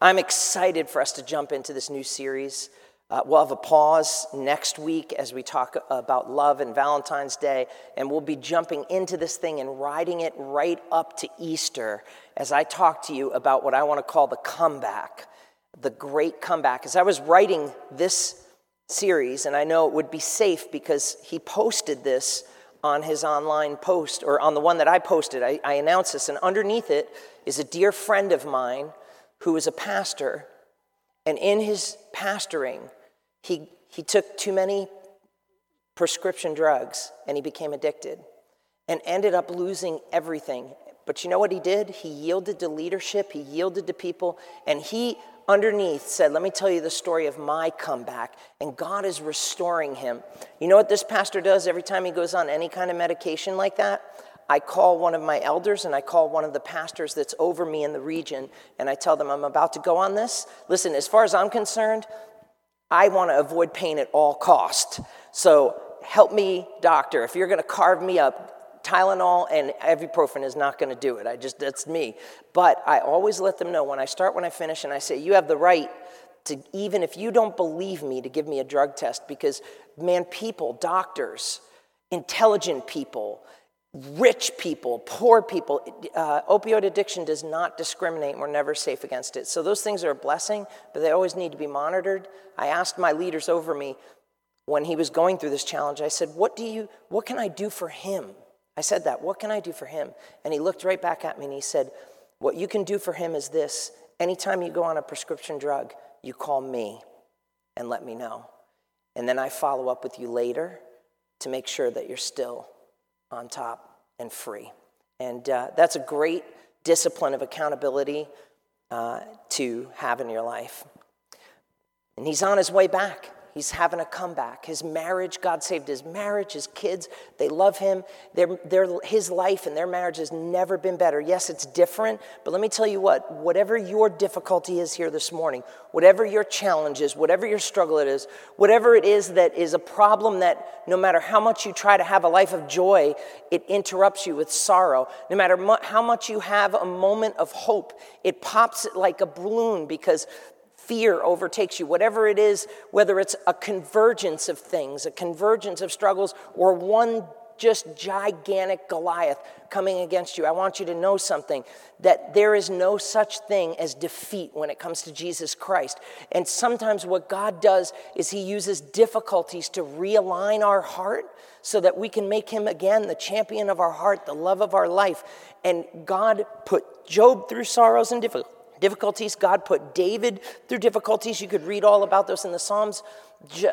I'm excited for us to jump into this new series. Uh, we'll have a pause next week as we talk about love and Valentine's Day, and we'll be jumping into this thing and riding it right up to Easter as I talk to you about what I want to call the comeback, the great comeback. As I was writing this series, and I know it would be safe because he posted this on his online post, or on the one that I posted, I, I announced this, and underneath it is a dear friend of mine who is a pastor, and in his pastoring, he, he took too many prescription drugs and he became addicted and ended up losing everything. But you know what he did? He yielded to leadership, he yielded to people, and he underneath said, Let me tell you the story of my comeback. And God is restoring him. You know what this pastor does every time he goes on any kind of medication like that? I call one of my elders and I call one of the pastors that's over me in the region and I tell them I'm about to go on this. Listen, as far as I'm concerned, I want to avoid pain at all cost. So help me, doctor. If you're going to carve me up, Tylenol and ibuprofen is not going to do it. I just that's me. But I always let them know when I start, when I finish, and I say you have the right to even if you don't believe me to give me a drug test because man, people, doctors, intelligent people, rich people, poor people. Uh, opioid addiction does not discriminate, we're never safe against it. So those things are a blessing, but they always need to be monitored. I asked my leaders over me when he was going through this challenge, I said, What do you what can I do for him? I said that, what can I do for him? And he looked right back at me and he said, What you can do for him is this. Anytime you go on a prescription drug, you call me and let me know. And then I follow up with you later to make sure that you're still on top and free. And uh, that's a great discipline of accountability uh, to have in your life. And he's on his way back. He's having a comeback. His marriage, God saved his marriage, his kids, they love him. Their, their, his life and their marriage has never been better. Yes, it's different, but let me tell you what whatever your difficulty is here this morning, whatever your challenge is, whatever your struggle it is, whatever it is that is a problem that no matter how much you try to have a life of joy, it interrupts you with sorrow. No matter how much you have a moment of hope, it pops it like a balloon because fear overtakes you, whatever it is, whether it's a convergence of things, a convergence of struggles, or one just gigantic Goliath coming against you. I want you to know something that there is no such thing as defeat when it comes to Jesus Christ. And sometimes what God does is He uses difficulties to realign our heart so that we can make Him again the champion of our heart, the love of our life. And God put Job through sorrows and difficulties difficulties. God put David through difficulties. You could read all about those in the Psalms.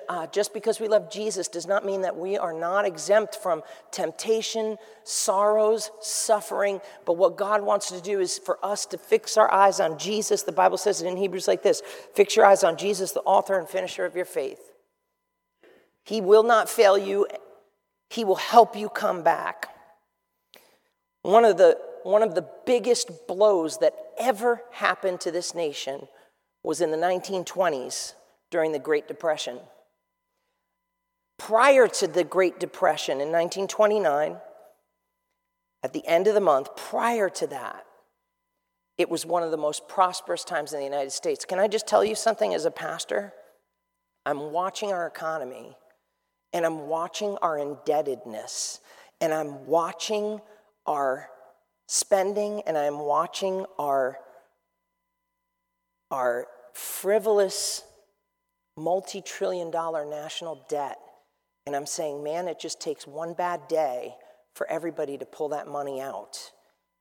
Uh, just because we love Jesus does not mean that we are not exempt from temptation, sorrows, suffering. But what God wants to do is for us to fix our eyes on Jesus. The Bible says it in Hebrews like this Fix your eyes on Jesus, the author and finisher of your faith. He will not fail you, He will help you come back. One of the one of the biggest blows that ever happened to this nation was in the 1920s during the Great Depression. Prior to the Great Depression in 1929, at the end of the month, prior to that, it was one of the most prosperous times in the United States. Can I just tell you something as a pastor? I'm watching our economy and I'm watching our indebtedness and I'm watching our spending and I'm watching our, our frivolous multi trillion dollar national debt, and I'm saying, man, it just takes one bad day for everybody to pull that money out,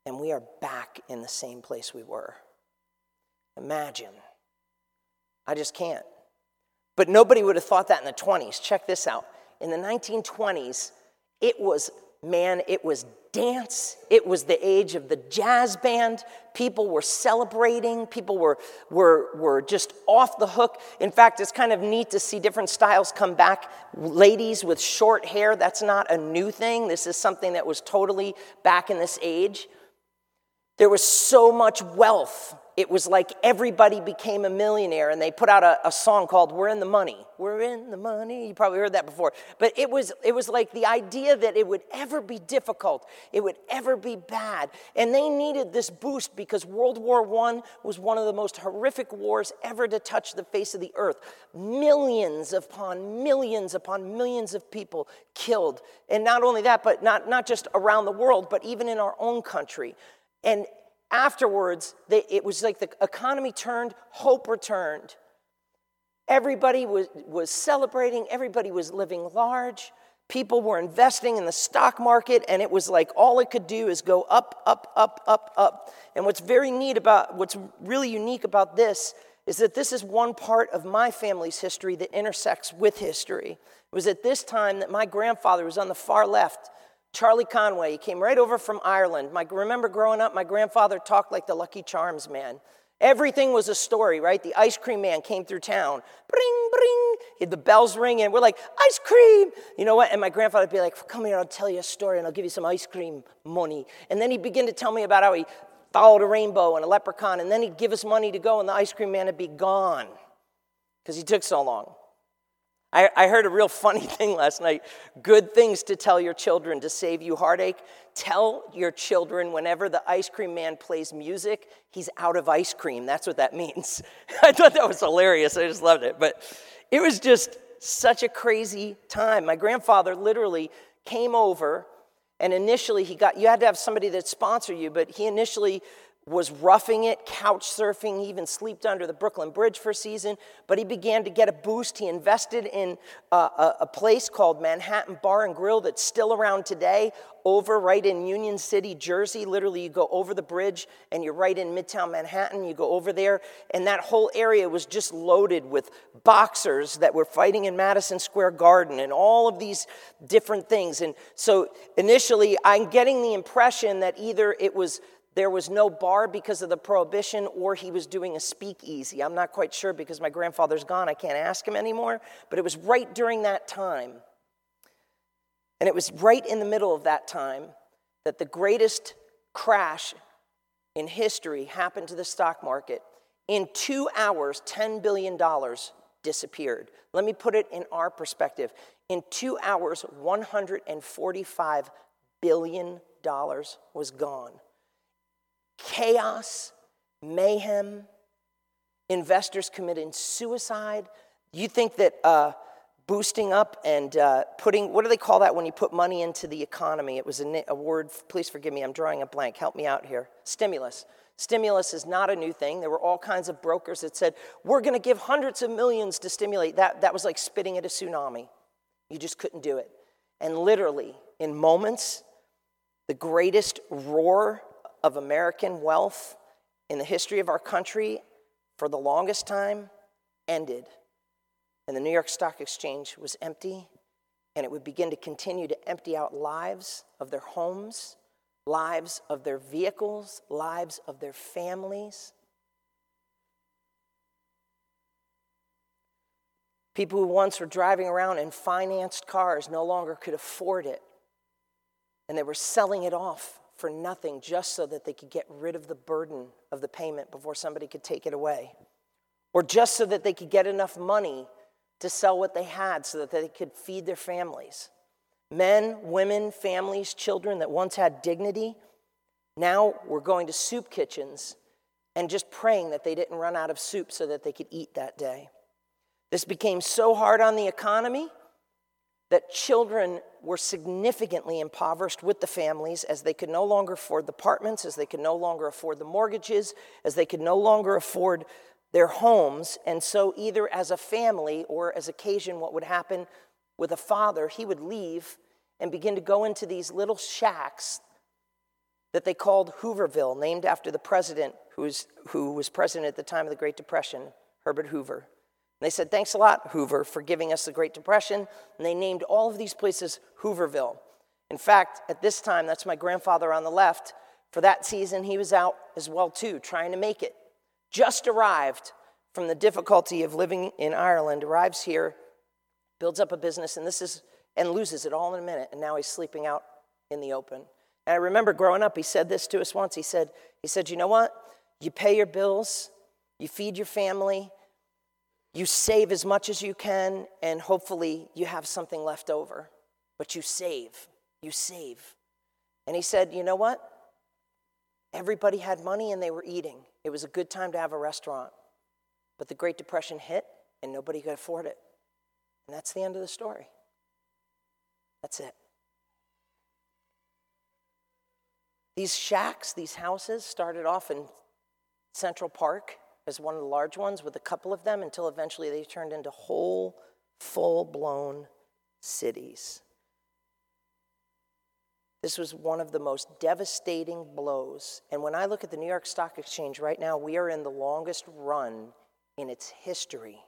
and we are back in the same place we were. Imagine. I just can't. But nobody would have thought that in the 20s. Check this out. In the 1920s, it was, man, it was dance. It was the age of the jazz band. People were celebrating. People were, were, were just off the hook. In fact, it's kind of neat to see different styles come back. Ladies with short hair, that's not a new thing. This is something that was totally back in this age. There was so much wealth it was like everybody became a millionaire and they put out a, a, song called we're in the money. We're in the money. You probably heard that before. But it was it was like the idea that it would ever be difficult. It would ever be bad. And they needed this boost because world war i was one of the most horrific wars ever to touch the face of the earth. Millions upon millions upon millions of people killed. And not only that but not, not just around the world but even in our own country. And afterwards, it was like the economy turned, hope returned. Everybody was, was celebrating, everybody was living large. People were investing in the stock market, and it was like all it could do is go up, up, up, up, up. And what's very neat about, what's really unique about this is that this is one part of my family's history that intersects with history. It was at this time that my grandfather was on the far left Charlie Conway, he came right over from Ireland. My, remember growing up, my grandfather talked like the Lucky Charms man. Everything was a story, right? The ice cream man came through town. Bring, bring. He had the bells ringing. We're like, ice cream. You know what? And my grandfather would be like, come here, I'll tell you a story and I'll give you some ice cream money. And then he'd begin to tell me about how he followed a rainbow and a leprechaun. And then he'd give us money to go and the ice cream man would be gone because he took so long. I, I heard a real funny thing last night. Good things to tell your children to save you heartache. Tell your children whenever the ice cream man plays music, he's out of ice cream. That's what that means. I thought that was hilarious. I just loved it. But it was just such a crazy time. My grandfather literally came over, and initially he got, you had to have somebody that sponsor you, but he initially was roughing it, couch surfing, he even slept under the Brooklyn Bridge for a season, but he began to get a boost. He invested in a, a, a, place called Manhattan Bar and Grill that's still around today, over right in Union City, Jersey. Literally, you go over the bridge and you're right in Midtown Manhattan. You go over there, and that whole area was just loaded with boxers that were fighting in Madison Square Garden and all of these different things. And so initially, I'm getting the impression that either it was there was no bar because of the prohibition, or he was doing a speakeasy. I'm not quite sure because my grandfather's gone. I can't ask him anymore. But it was right during that time. And it was right in the middle of that time that the greatest crash in history happened to the stock market. In two hours, $10 billion disappeared. Let me put it in our perspective. In two hours, $145 billion was gone chaos, mayhem, investors committing suicide. You think that uh, boosting up and uh, putting, what do they call that when you put money into the economy? It was a, a word, please forgive me, I'm drawing a blank. Help me out here. Stimulus. Stimulus is not a new thing. There were all kinds of brokers that said, we're going to give hundreds of millions to stimulate. That, that was like spitting at a tsunami. You just couldn't do it. And literally, in moments, the greatest roar of American wealth in the history of our country for the longest time ended. And the New York Stock Exchange was empty, and it would begin to continue to empty out lives of their homes, lives of their vehicles, lives of their families. People who once were driving around in financed cars no longer could afford it, and they were selling it off for nothing just so that they could get rid of the burden of the payment before somebody could take it away. Or just so that they could get enough money to sell what they had so that they could feed their families. Men, women, families, children that once had dignity now were going to soup kitchens and just praying that they didn't run out of soup so that they could eat that day. This became so hard on the economy that children were significantly impoverished with the families as they could no longer afford the apartments, as they could no longer afford the mortgages, as they could no longer afford their homes. And so, either as a family or as occasion, what would happen with a father, he would leave and begin to go into these little shacks that they called Hooverville, named after the president who was, who was president at the time of the Great Depression, Herbert Hoover. They said, Thanks a lot, Hoover, for giving us the Great Depression. And they named all of these places Hooverville. In fact, at this time, that's my grandfather on the left. For that season, he was out as well, too, trying to make it. Just arrived from the difficulty of living in Ireland, arrives here, builds up a business, and this is and loses it all in a minute. And now he's sleeping out in the open. And I remember growing up, he said this to us once. He said, he said, you know what? you pay your bills, you feed your family, you save as much as you can, and hopefully you have something left over. But you save, you save. And he said, You know what? Everybody had money and they were eating. It was a good time to have a restaurant. But the Great Depression hit and nobody could afford it. And that's the end of the story. That's it. These shacks, these houses, started off in Central Park as one of the large ones with a couple of them until eventually they turned into whole, full blown cities. This was one of the most devastating blows. And when I look at the New York Stock Exchange right now, we are in the longest run in its history.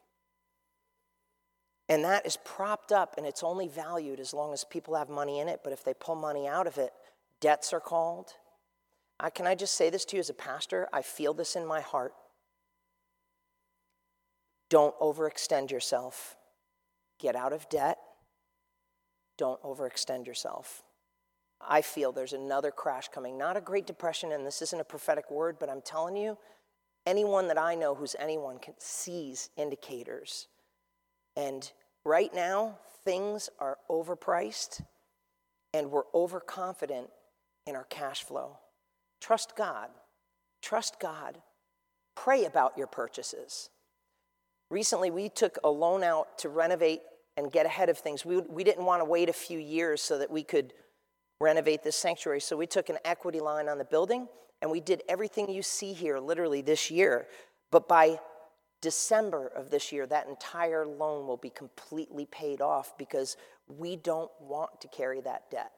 And that is propped up and it's only valued as long as people have money in it. But if they pull money out of it, debts are called. I, can I just say this to you as a pastor? I feel this in my heart. Don't overextend yourself. Get out of debt. Don't overextend yourself. I feel there's another crash coming. Not a Great Depression, and this isn't a prophetic word, but I'm telling you, anyone that I know who's anyone can sees indicators. And right now, things are overpriced and we're overconfident in our cash flow. Trust God. Trust God. Pray about your purchases. Recently, we took a loan out to renovate and get ahead of things. We, we didn't want to wait a few years so that we could renovate this sanctuary. So we took an equity line on the building and we did everything you see here literally this year. But by December of this year, that entire loan will be completely paid off because we don't want to carry that debt.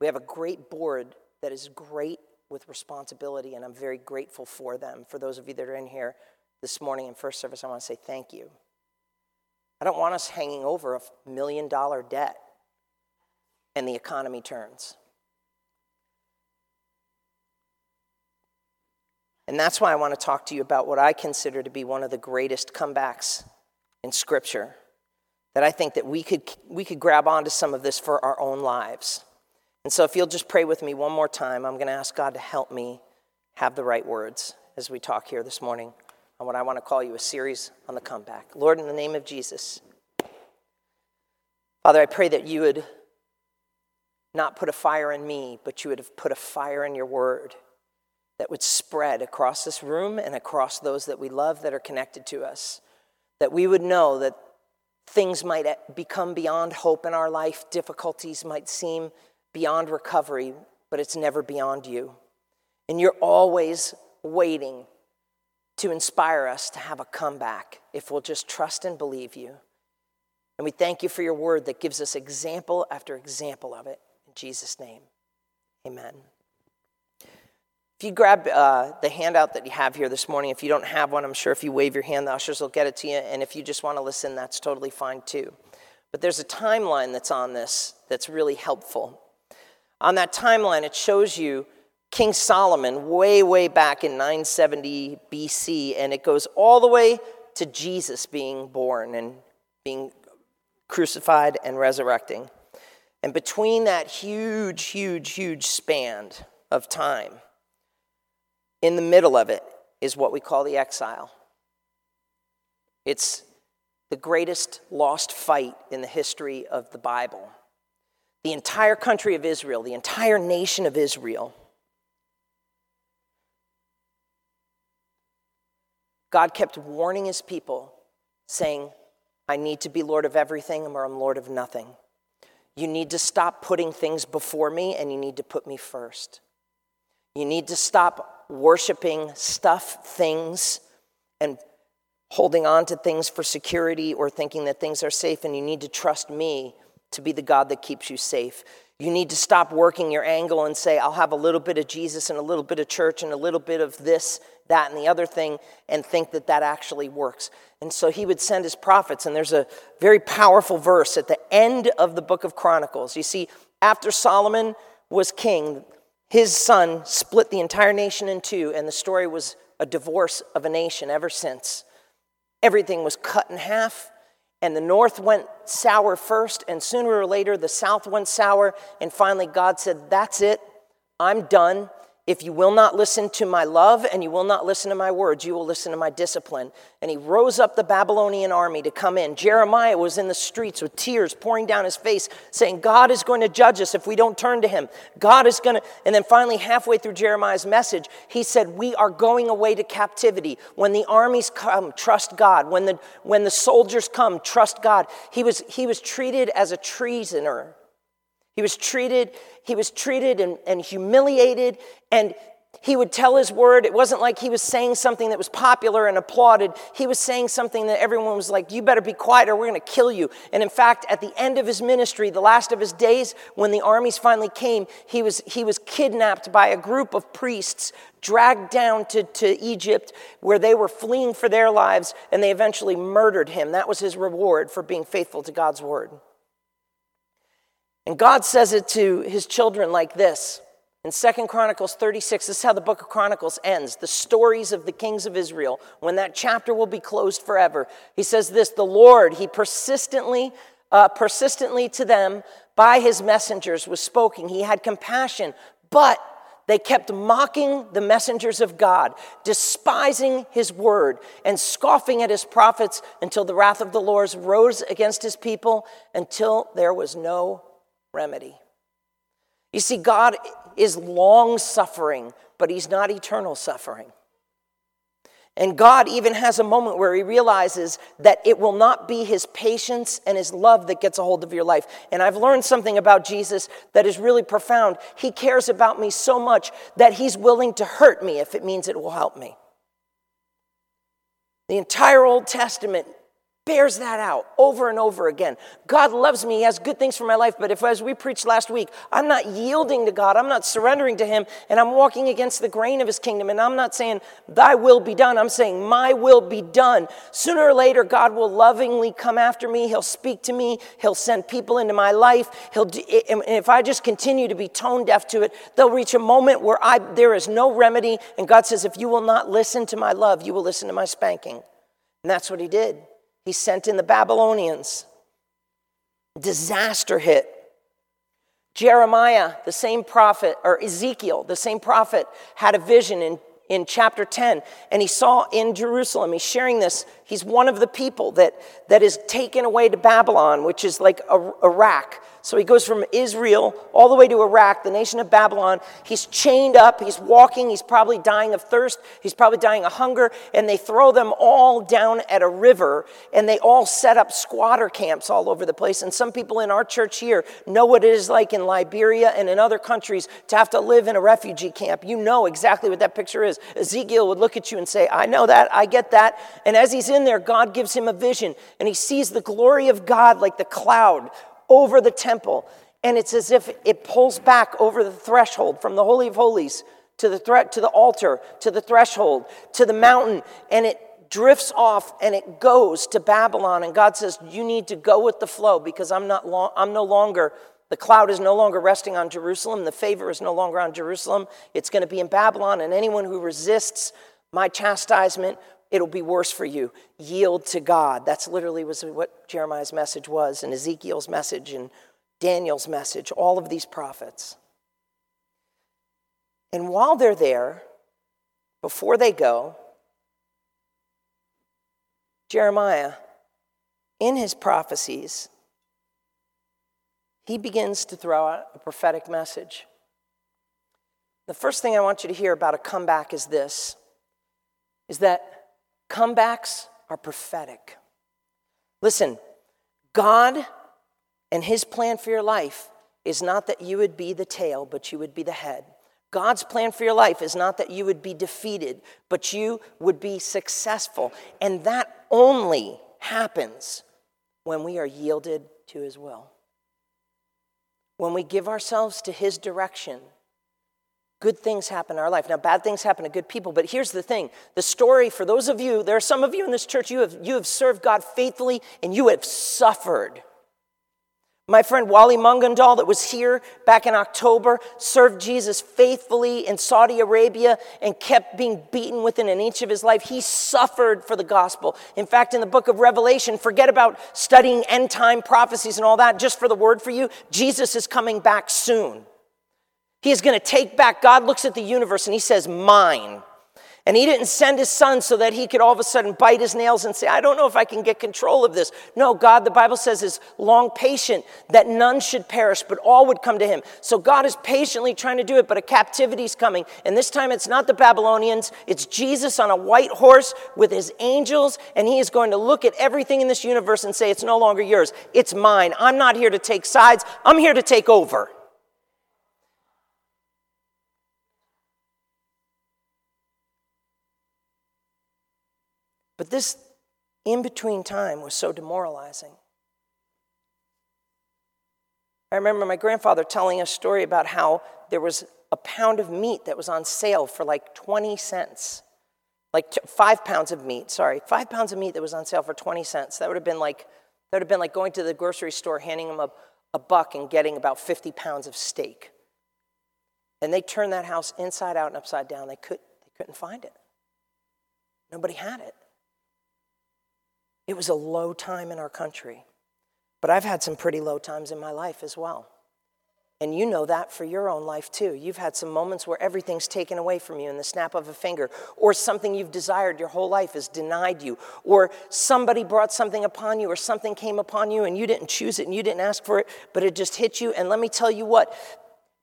We have a great board that is great with responsibility, and I'm very grateful for them. For those of you that are in here this morning in first service, I want to say thank you. I don't want us hanging over a million dollar debt and the economy turns. And that's why I want to talk to you about what I consider to be one of the greatest comebacks in Scripture. That I think that we could, we could grab onto some of this for our own lives. And so, if you'll just pray with me one more time, I'm going to ask God to help me have the right words as we talk here this morning on what I want to call you a series on the comeback. Lord, in the name of Jesus, Father, I pray that you would not put a fire in me, but you would have put a fire in your word that would spread across this room and across those that we love that are connected to us. That we would know that things might become beyond hope in our life, difficulties might seem beyond recovery, but it's never beyond you. And you're always waiting to inspire us to have a comeback if we'll just trust and believe you. And we thank you for your word that gives us example after example of it. In Jesus' name, amen. If you grab uh, the handout that you have here this morning, if you don't have one, I'm sure if you wave your hand, the ushers will get it to you. And if you just want to listen, that's totally fine too. But there's a timeline that's on this that's really helpful. On that timeline, it shows you King Solomon way, way back in 970 BC, and it goes all the way to Jesus being born and being crucified and resurrecting. And between that huge, huge, huge span of time, in the middle of it is what we call the exile. It's the greatest lost fight in the history of the Bible. The entire country of Israel, the entire nation of Israel, God kept warning his people, saying, I need to be Lord of everything or I'm Lord of nothing. You need to stop putting things before me and you need to put me first. You need to stop worshiping stuff, things, and holding on to things for security or thinking that things are safe, and you need to trust me to be the God that keeps you safe. You need to stop working your angle and say, I'll have a little bit of Jesus and a little bit of church and a little bit of this, that, and the other thing, and think that that actually works. And so he would send his prophets, and there's a very powerful verse at the end of the book of Chronicles. You see, after Solomon was king, his son split the entire nation in two, and the story was a divorce of a nation ever since. Everything was cut in half, and the north went sour first, and sooner or later the south went sour, and finally God said, That's it, I'm done. If you will not listen to my love and you will not listen to my words, you will listen to my discipline. And he rose up the Babylonian army to come in. Jeremiah was in the streets with tears pouring down his face, saying, God is going to judge us if we don't turn to him. God is going to. And then finally, halfway through Jeremiah's message, he said, We are going away to captivity. When the armies come, trust God. When the, when the soldiers come, trust God. He was, he was treated as a treasoner. He was treated, he was treated and, and humiliated, and he would tell his word. It wasn't like he was saying something that was popular and applauded. He was saying something that everyone was like, You better be quiet or we're going to kill you. And in fact, at the end of his ministry, the last of his days, when the armies finally came, he was, he was kidnapped by a group of priests, dragged down to, to Egypt, where they were fleeing for their lives, and they eventually murdered him. That was his reward for being faithful to God's word. And God says it to his children like this. In Second Chronicles 36, this is how the book of Chronicles ends the stories of the kings of Israel, when that chapter will be closed forever. He says this The Lord, he persistently, uh, persistently to them by his messengers was spoken. He had compassion, but they kept mocking the messengers of God, despising his word, and scoffing at his prophets until the wrath of the Lord rose against his people until there was no remedy. You see, God is long suffering, but He's not eternal suffering. And God even has a moment where He realizes that it will not be His patience and His love that gets a hold of your life. And I've learned something about Jesus that is really profound. He cares about me so much that He's willing to hurt me if it means it will help me. The entire Old Testament bears that out over and over again. God loves me, He has good things for my life, but if, as we preached last week, I'm not yielding to God, I'm not surrendering to Him, and I'm walking against the grain of His kingdom, and I'm not saying, Thy will be done, I'm saying, My will be done. Sooner or later, God will lovingly come after me, He'll speak to me, He'll send people into my life. He'll do, and if I just continue to be tone deaf to it, they'll reach a moment where I, there is no remedy, and God says, If you will not listen to my love, you will listen to my spanking. And that's what He did. He sent in the Babylonians. Disaster hit. Jeremiah, the same prophet, or Ezekiel, the same prophet, had a vision in, in chapter 10, and he saw in Jerusalem, he's sharing this, he's one of the people that, that is taken away to Babylon, which is like Iraq. So he goes from Israel all the way to Iraq, the nation of Babylon. He's chained up, he's walking, he's probably dying of thirst, he's probably dying of hunger, and they throw them all down at a river, and they all set up squatter camps all over the place. And some people in our church here know what it is like in Liberia and in other countries to have to live in a refugee camp. You know exactly what that picture is. Ezekiel would look at you and say, I know that, I get that. And as he's in there, God gives him a vision, and he sees the glory of God like the cloud over the temple. And it's as if it pulls back over the threshold from the Holy of Holies to the, threat, to the altar, to the threshold, to the mountain, and it drifts off and it goes to Babylon. And God says, You need to go with the flow because I'm, not long, I'm no longer, the cloud is no longer resting on Jerusalem. The favor is no longer on Jerusalem. It's going to be in Babylon. And anyone who resists my chastisement it'll be worse for you. Yield to God. That's literally was what Jeremiah's message was, and Ezekiel's message, and Daniel's message, all of these prophets. And while they're there, before they go, Jeremiah, in his prophecies, he begins to throw out a prophetic message. The first thing I want you to hear about a comeback is this is that Comebacks are prophetic. Listen, God and His plan for your life is not that you would be the tail, but you would be the head. God's plan for your life is not that you would be defeated, but you would be successful. And that only happens when we are yielded to His will. When we give ourselves to His direction good things happen in our life. Now, bad things happen to good people, but here's the thing the story for those of you, there are some of you in this church, you have, you have served God faithfully and you have suffered. My friend Wally Mungandal, that was here back in October, served Jesus faithfully in Saudi Arabia and kept being beaten within an inch of his life. He suffered for the gospel. In fact, in the book of Revelation, forget about studying end time prophecies and all that, just for the word for you, Jesus is coming back soon. He is going to take back. God looks at the universe and he says, Mine. And he didn't send his son so that he could all of a sudden bite his nails and say, I don't know if I can get control of this. No, God, the Bible says, is long patient, that none should perish, but all would come to him. So God is patiently trying to do it, but a captivity is coming. And this time it's not the Babylonians, it's Jesus on a white horse with his angels, and he is going to look at everything in this universe and say, It's no longer yours, it's mine. I'm not here to take sides, I'm here to take over. But this in between time was so demoralizing. I remember my grandfather telling a story about how there was a pound of meat that was on sale for like 20 cents. Like t- five pounds of meat, sorry, five pounds of meat that was on sale for 20 cents. That would have been like, that would have been like going to the grocery store, handing them a, a buck and getting about 50 pounds of steak. And they turned that house inside out and upside down. They, could, they couldn't find it. Nobody had it. It was a low time in our country. But I've had some pretty low times in my life as well. And you know that for your own life too. You've had some moments where everything's taken away from you in the snap of a finger, or something you've desired your whole life is denied you, or somebody brought something upon you, or something came upon you and you didn't choose it and you didn't ask for it, but it just hit you. And let me tell you what,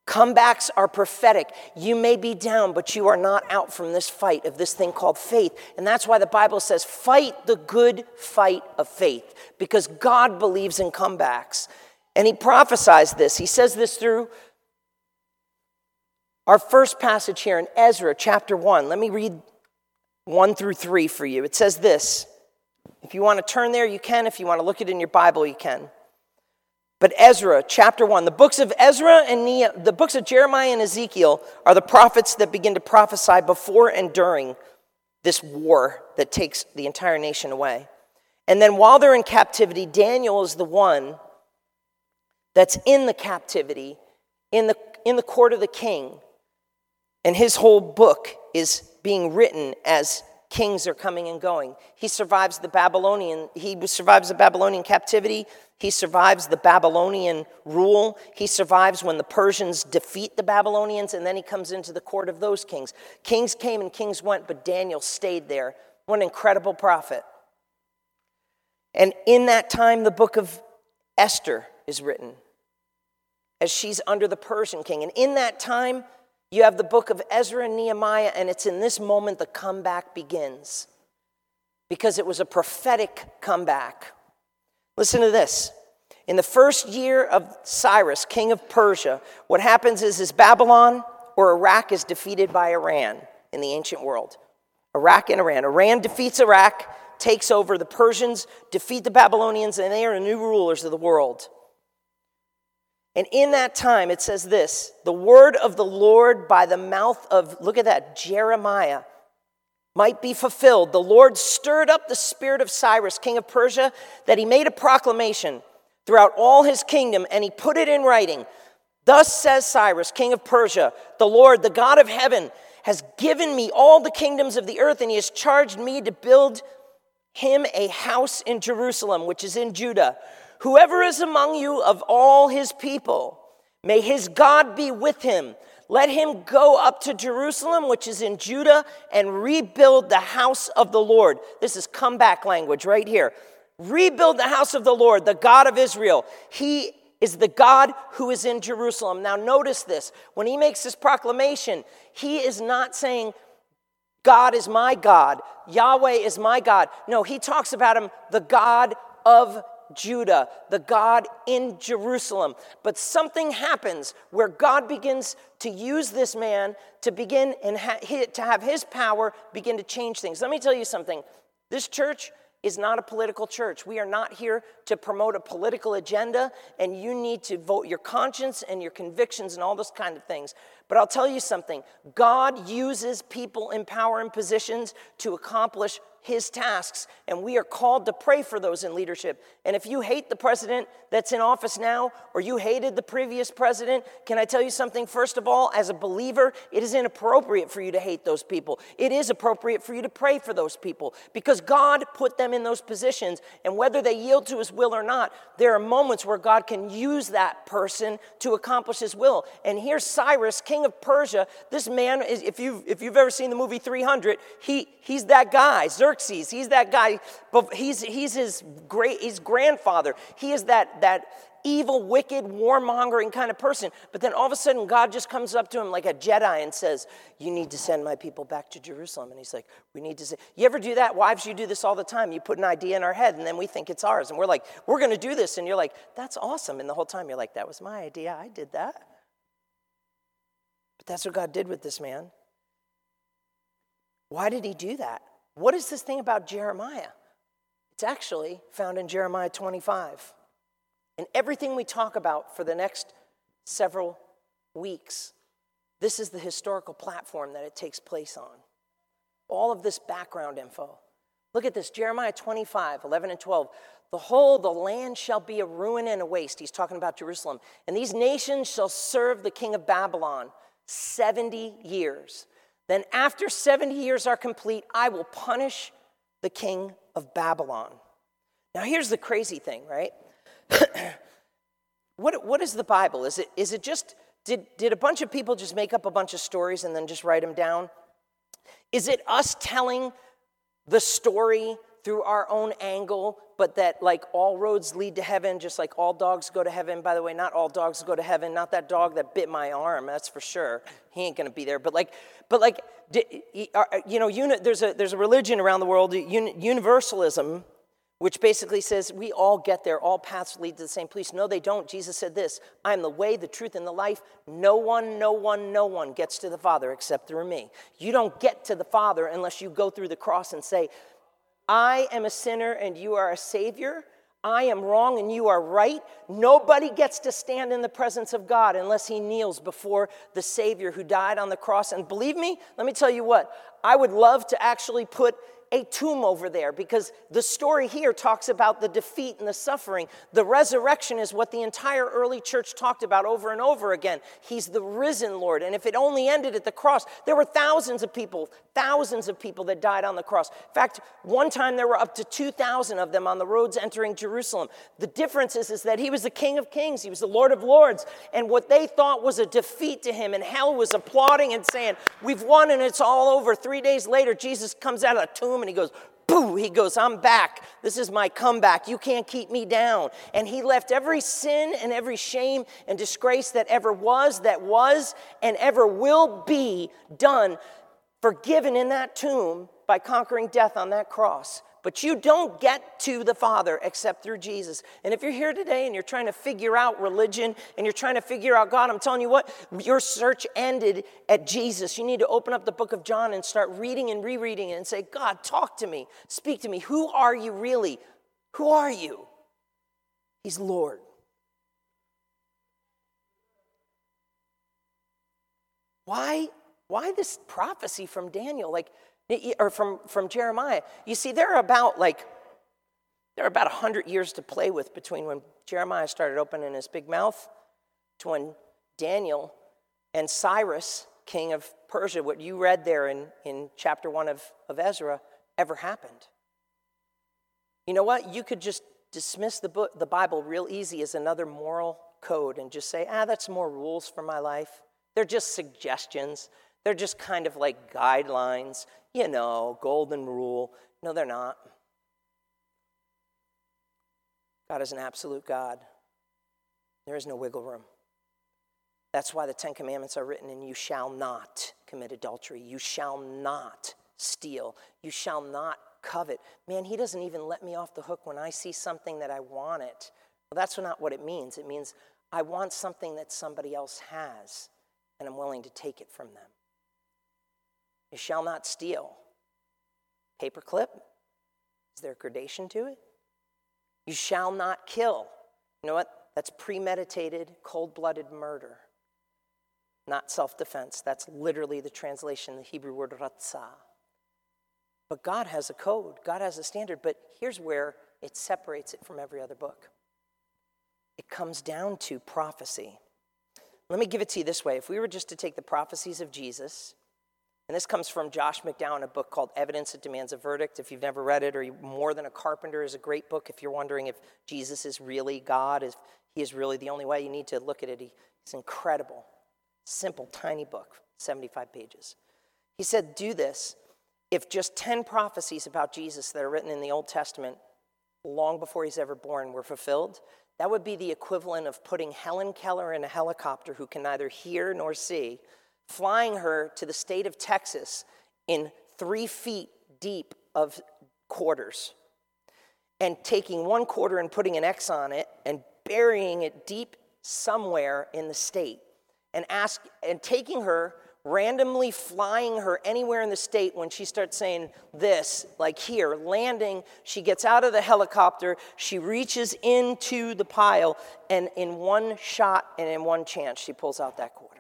Comebacks are prophetic. You may be down, but you are not out from this fight of this thing called faith. And that's why the Bible says, fight the good fight of faith, because God believes in comebacks. And He prophesies this. He says this through our first passage here in Ezra chapter 1. Let me read 1 through 3 for you. It says this. If you want to turn there, you can. If you want to look it in your Bible, you can. But Ezra, chapter 1, the books of Ezra and Nehemiah, the books of Jeremiah and Ezekiel are the prophets that begin to prophesy before and during this war that takes the entire nation away. And then while they're in captivity, Daniel is the one that's in the captivity, in the, in the court of the king. And his whole book is being written as kings are coming and going. He survives the Babylonian, he survives the Babylonian captivity he survives the Babylonian rule. He survives when the Persians defeat the Babylonians, and then he comes into the court of those kings. Kings came and kings went, but Daniel stayed there. What an incredible prophet. And in that time, the book of Esther is written as she's under the Persian king. And in that time, you have the book of Ezra and Nehemiah, and it's in this moment the comeback begins because it was a prophetic comeback. Listen to this. In the first year of Cyrus, king of Persia, what happens is, is Babylon or Iraq is defeated by Iran in the ancient world. Iraq and Iran. Iran defeats Iraq, takes over. The Persians defeat the Babylonians, and they are the new rulers of the world. And in that time, it says this the word of the Lord by the mouth of, look at that, Jeremiah might be fulfilled, the Lord stirred up the spirit of Cyrus, king of Persia, that he made a proclamation throughout all his kingdom and he put it in writing. Thus says Cyrus, king of Persia, the Lord, the God of heaven, has given me all the kingdoms of the earth, and he has charged me to build him a house in Jerusalem, which is in Judah. Whoever is among you of all his people, may his God be with him let him go up to Jerusalem, which is in Judah, and rebuild the house of the Lord. This is comeback language right here. Rebuild the house of the Lord, the God of Israel. He is the God who is in Jerusalem. Now, notice this. When he makes this proclamation, he is not saying, God is my God, Yahweh is my God. No, he talks about him, the God of Judah, the God in Jerusalem. But something happens where God begins to use this man to begin and ha- to have his power begin to change things. Let me tell you something. This church is not a political church. We are not here to promote a political agenda, and you need to vote your conscience and your convictions and all those kind of things. But I'll tell you something God uses people in power and positions to accomplish his tasks, and we are called to pray for those in leadership. And if you hate the president that's in office now, or you hated the previous president, can I tell you something? First of all, as a believer, it is inappropriate for you to hate those people. It is appropriate for you to pray for those people because God put them in those positions, and whether they yield to his will or not, there are moments where God can use that person to accomplish his will. And here's Cyrus, king of Persia. This man, is, if you've, if you've ever seen the movie 300, he, he's that guy. Xerxes. He's that guy, he's, he's his great, his grandfather. He is that, that evil, wicked, warmongering kind of person. But then all of a sudden, God just comes up to him like a Jedi and says, You need to send my people back to Jerusalem. And he's like, We need to say, You ever do that? Wives, you do this all the time. You put an idea in our head and then we think it's ours. And we're like, We're going to do this. And you're like, That's awesome. And the whole time you're like, That was my idea. I did that. But that's what God did with this man. Why did he do that? What is this thing about Jeremiah? It's actually found in Jeremiah 25. And everything we talk about for the next several weeks, this is the historical platform that it takes place on. All of this background info. Look at this Jeremiah 25, 11 and 12. The whole, the land shall be a ruin and a waste. He's talking about Jerusalem. And these nations shall serve the king of Babylon 70 years. Then, after 70 years are complete, I will punish the king of Babylon. Now, here's the crazy thing, right? what, what is the Bible? Is it, is it just, did, did a bunch of people just make up a bunch of stories and then just write them down? Is it us telling the story through our own angle, but that like all roads lead to heaven, just like all dogs go to heaven. By the way, not all dogs go to heaven. Not that dog that bit my arm, that's for sure. He ain't gonna be there. But like, but like, uh, you know, there's a there's a religion around the world, universalism, which basically says we all get there, all paths lead to the same place. No, they don't. Jesus said this I am the way, the truth, and the life. No one, no one, no one gets to the Father except through me. You don't get to the Father unless you go through the cross and say, I am a sinner and you are a savior. I am wrong and you are right. Nobody gets to stand in the presence of God unless he kneels before the Savior who died on the cross. And believe me, let me tell you what, I would love to actually put a tomb over there because the story here talks about the defeat and the suffering. The resurrection is what the entire early church talked about over and over again. He's the risen Lord. And if it only ended at the cross, there were thousands of people, thousands of people that died on the cross. In fact, one time there were up to 2,000 of them on the roads entering Jerusalem. The difference is, is that he was the King of Kings, he was the Lord of Lords. And what they thought was a defeat to him, and hell was applauding and saying, We've won and it's all over. Three days later, Jesus comes out of the tomb and he goes, Boo! He goes, I'm back. This is my comeback. You can't keep me down. And he left every sin and every shame and disgrace that ever was, that was, and ever will be done, forgiven in that tomb by conquering death on that cross. But you don't get to the Father except through Jesus. And if you're here today and you're trying to figure out religion and you're trying to figure out God, I'm telling you what, your search ended at Jesus. You need to open up the book of John and start reading and rereading it and say, God, talk to me, speak to me. Who are you really? Who are you? He's Lord. Why, why this prophecy from Daniel? Like, or from, from Jeremiah. You see, there are about like, there are about 100 years to play with between when Jeremiah started opening his big mouth to when Daniel and Cyrus, king of Persia, what you read there in, in chapter 1 of, of Ezra, ever happened. You know what? You could just dismiss the, book, the Bible real easy as another moral code and just say, ah, that's more rules for my life. They're just suggestions. They're just kind of like guidelines you know, golden rule. No, they're not. God is an absolute God. There is no wiggle room. That's why the Ten Commandments are written in you shall not commit adultery. You shall not steal. You shall not covet. Man, he doesn't even let me off the hook when I see something that I want it. Well, that's not what it means. It means I want something that somebody else has, and I'm willing to take it from them. You shall not steal. Paperclip? Is there a gradation to it? You shall not kill. You know what? That's premeditated, cold blooded murder. not self defense. That's literally the translation, the Hebrew word ratzah. But God has a code, God has a standard, but here's where it separates it from every other book it comes down to prophecy. Let me give it to you this way. If we were just to take the prophecies of Jesus, and this comes from Josh McDowell, a book called Evidence That Demands a Verdict. If you've never read it, or you, More Than a Carpenter is a great book. If you're wondering if Jesus is really God, if he is really the only way, you need to look at it. It's incredible. Simple, tiny book, 75 pages. He said, Do this. If just 10 prophecies about Jesus that are written in the Old Testament long before he's ever born were fulfilled, that would be the equivalent of putting Helen Keller in a helicopter who can neither hear nor see, flying her to the state of Texas in three feet deep of quarters, and taking one quarter and putting an X on it and burying it deep somewhere in the state, and ask and taking her randomly flying her anywhere in the state when she starts saying this, like here, landing, she gets out of the helicopter, she reaches into the pile, and in one shot and in one chance, she pulls out that quarter.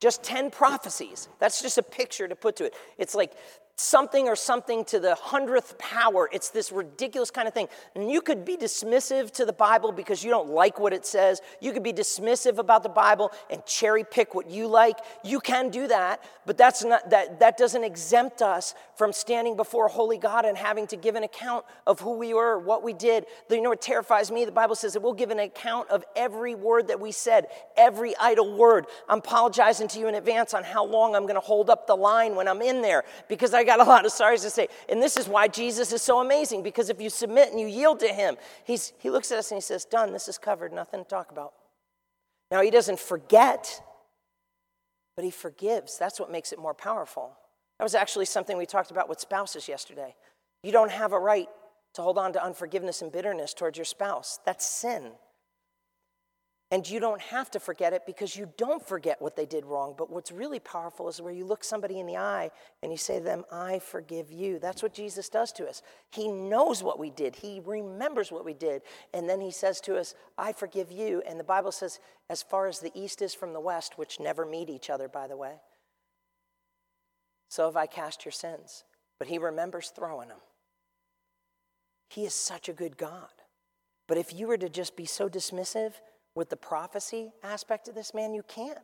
Just 10 prophecies. That's just a picture to put to it. It's like something or something to the hundredth power. It's this ridiculous kind of thing. And you could be dismissive to the Bible because you don't like what it says. You could be dismissive about the Bible and cherry pick what you like. You can do that, but that's not that that doesn't exempt us from standing before holy God and having to give an account of who we were, what we did. You know what terrifies me? The Bible says that we'll give an account of every word that we said, every idle word. I'm apologizing to you in advance on how long I'm going to hold up the line when I'm in there because I got a lot of sorries to say. And this is why Jesus is so amazing because if you submit and you yield to him, he's, he looks at us and he says, Done, this is covered, nothing to talk about. Now, he doesn't forget, but he forgives. That's what makes it more powerful. That was actually something we talked about with spouses yesterday. You don't have a right to hold on to unforgiveness and bitterness towards your spouse, that's sin. And you don't have to forget it because you don't forget what they did wrong. But what's really powerful is where you look somebody in the eye and you say to them, I forgive you. That's what Jesus does to us. He knows what we did, He remembers what we did. And then He says to us, I forgive you. And the Bible says, as far as the east is from the west, which never meet each other, by the way, so have I cast your sins. But He remembers throwing them. He is such a good God. But if you were to just be so dismissive, with the prophecy aspect of this, man, you can't.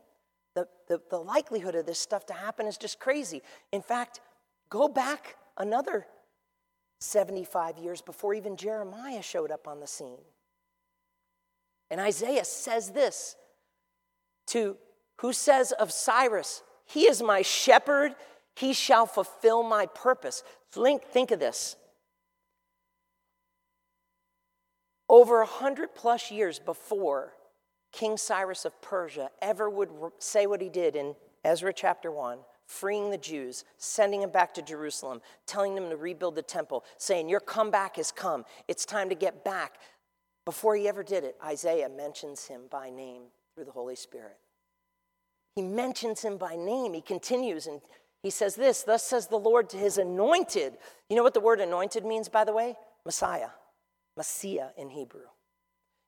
The, the, the likelihood of this stuff to happen is just crazy. In fact, go back another 75 years before even Jeremiah showed up on the scene. And Isaiah says this to who says of Cyrus, He is my shepherd, he shall fulfill my purpose. Think, think of this. Over a hundred plus years before King Cyrus of Persia ever would say what he did in Ezra chapter 1, freeing the Jews, sending them back to Jerusalem, telling them to rebuild the temple, saying, Your comeback has come. It's time to get back. Before he ever did it, Isaiah mentions him by name through the Holy Spirit. He mentions him by name. He continues and he says this Thus says the Lord to his anointed. You know what the word anointed means, by the way? Messiah, Messiah in Hebrew.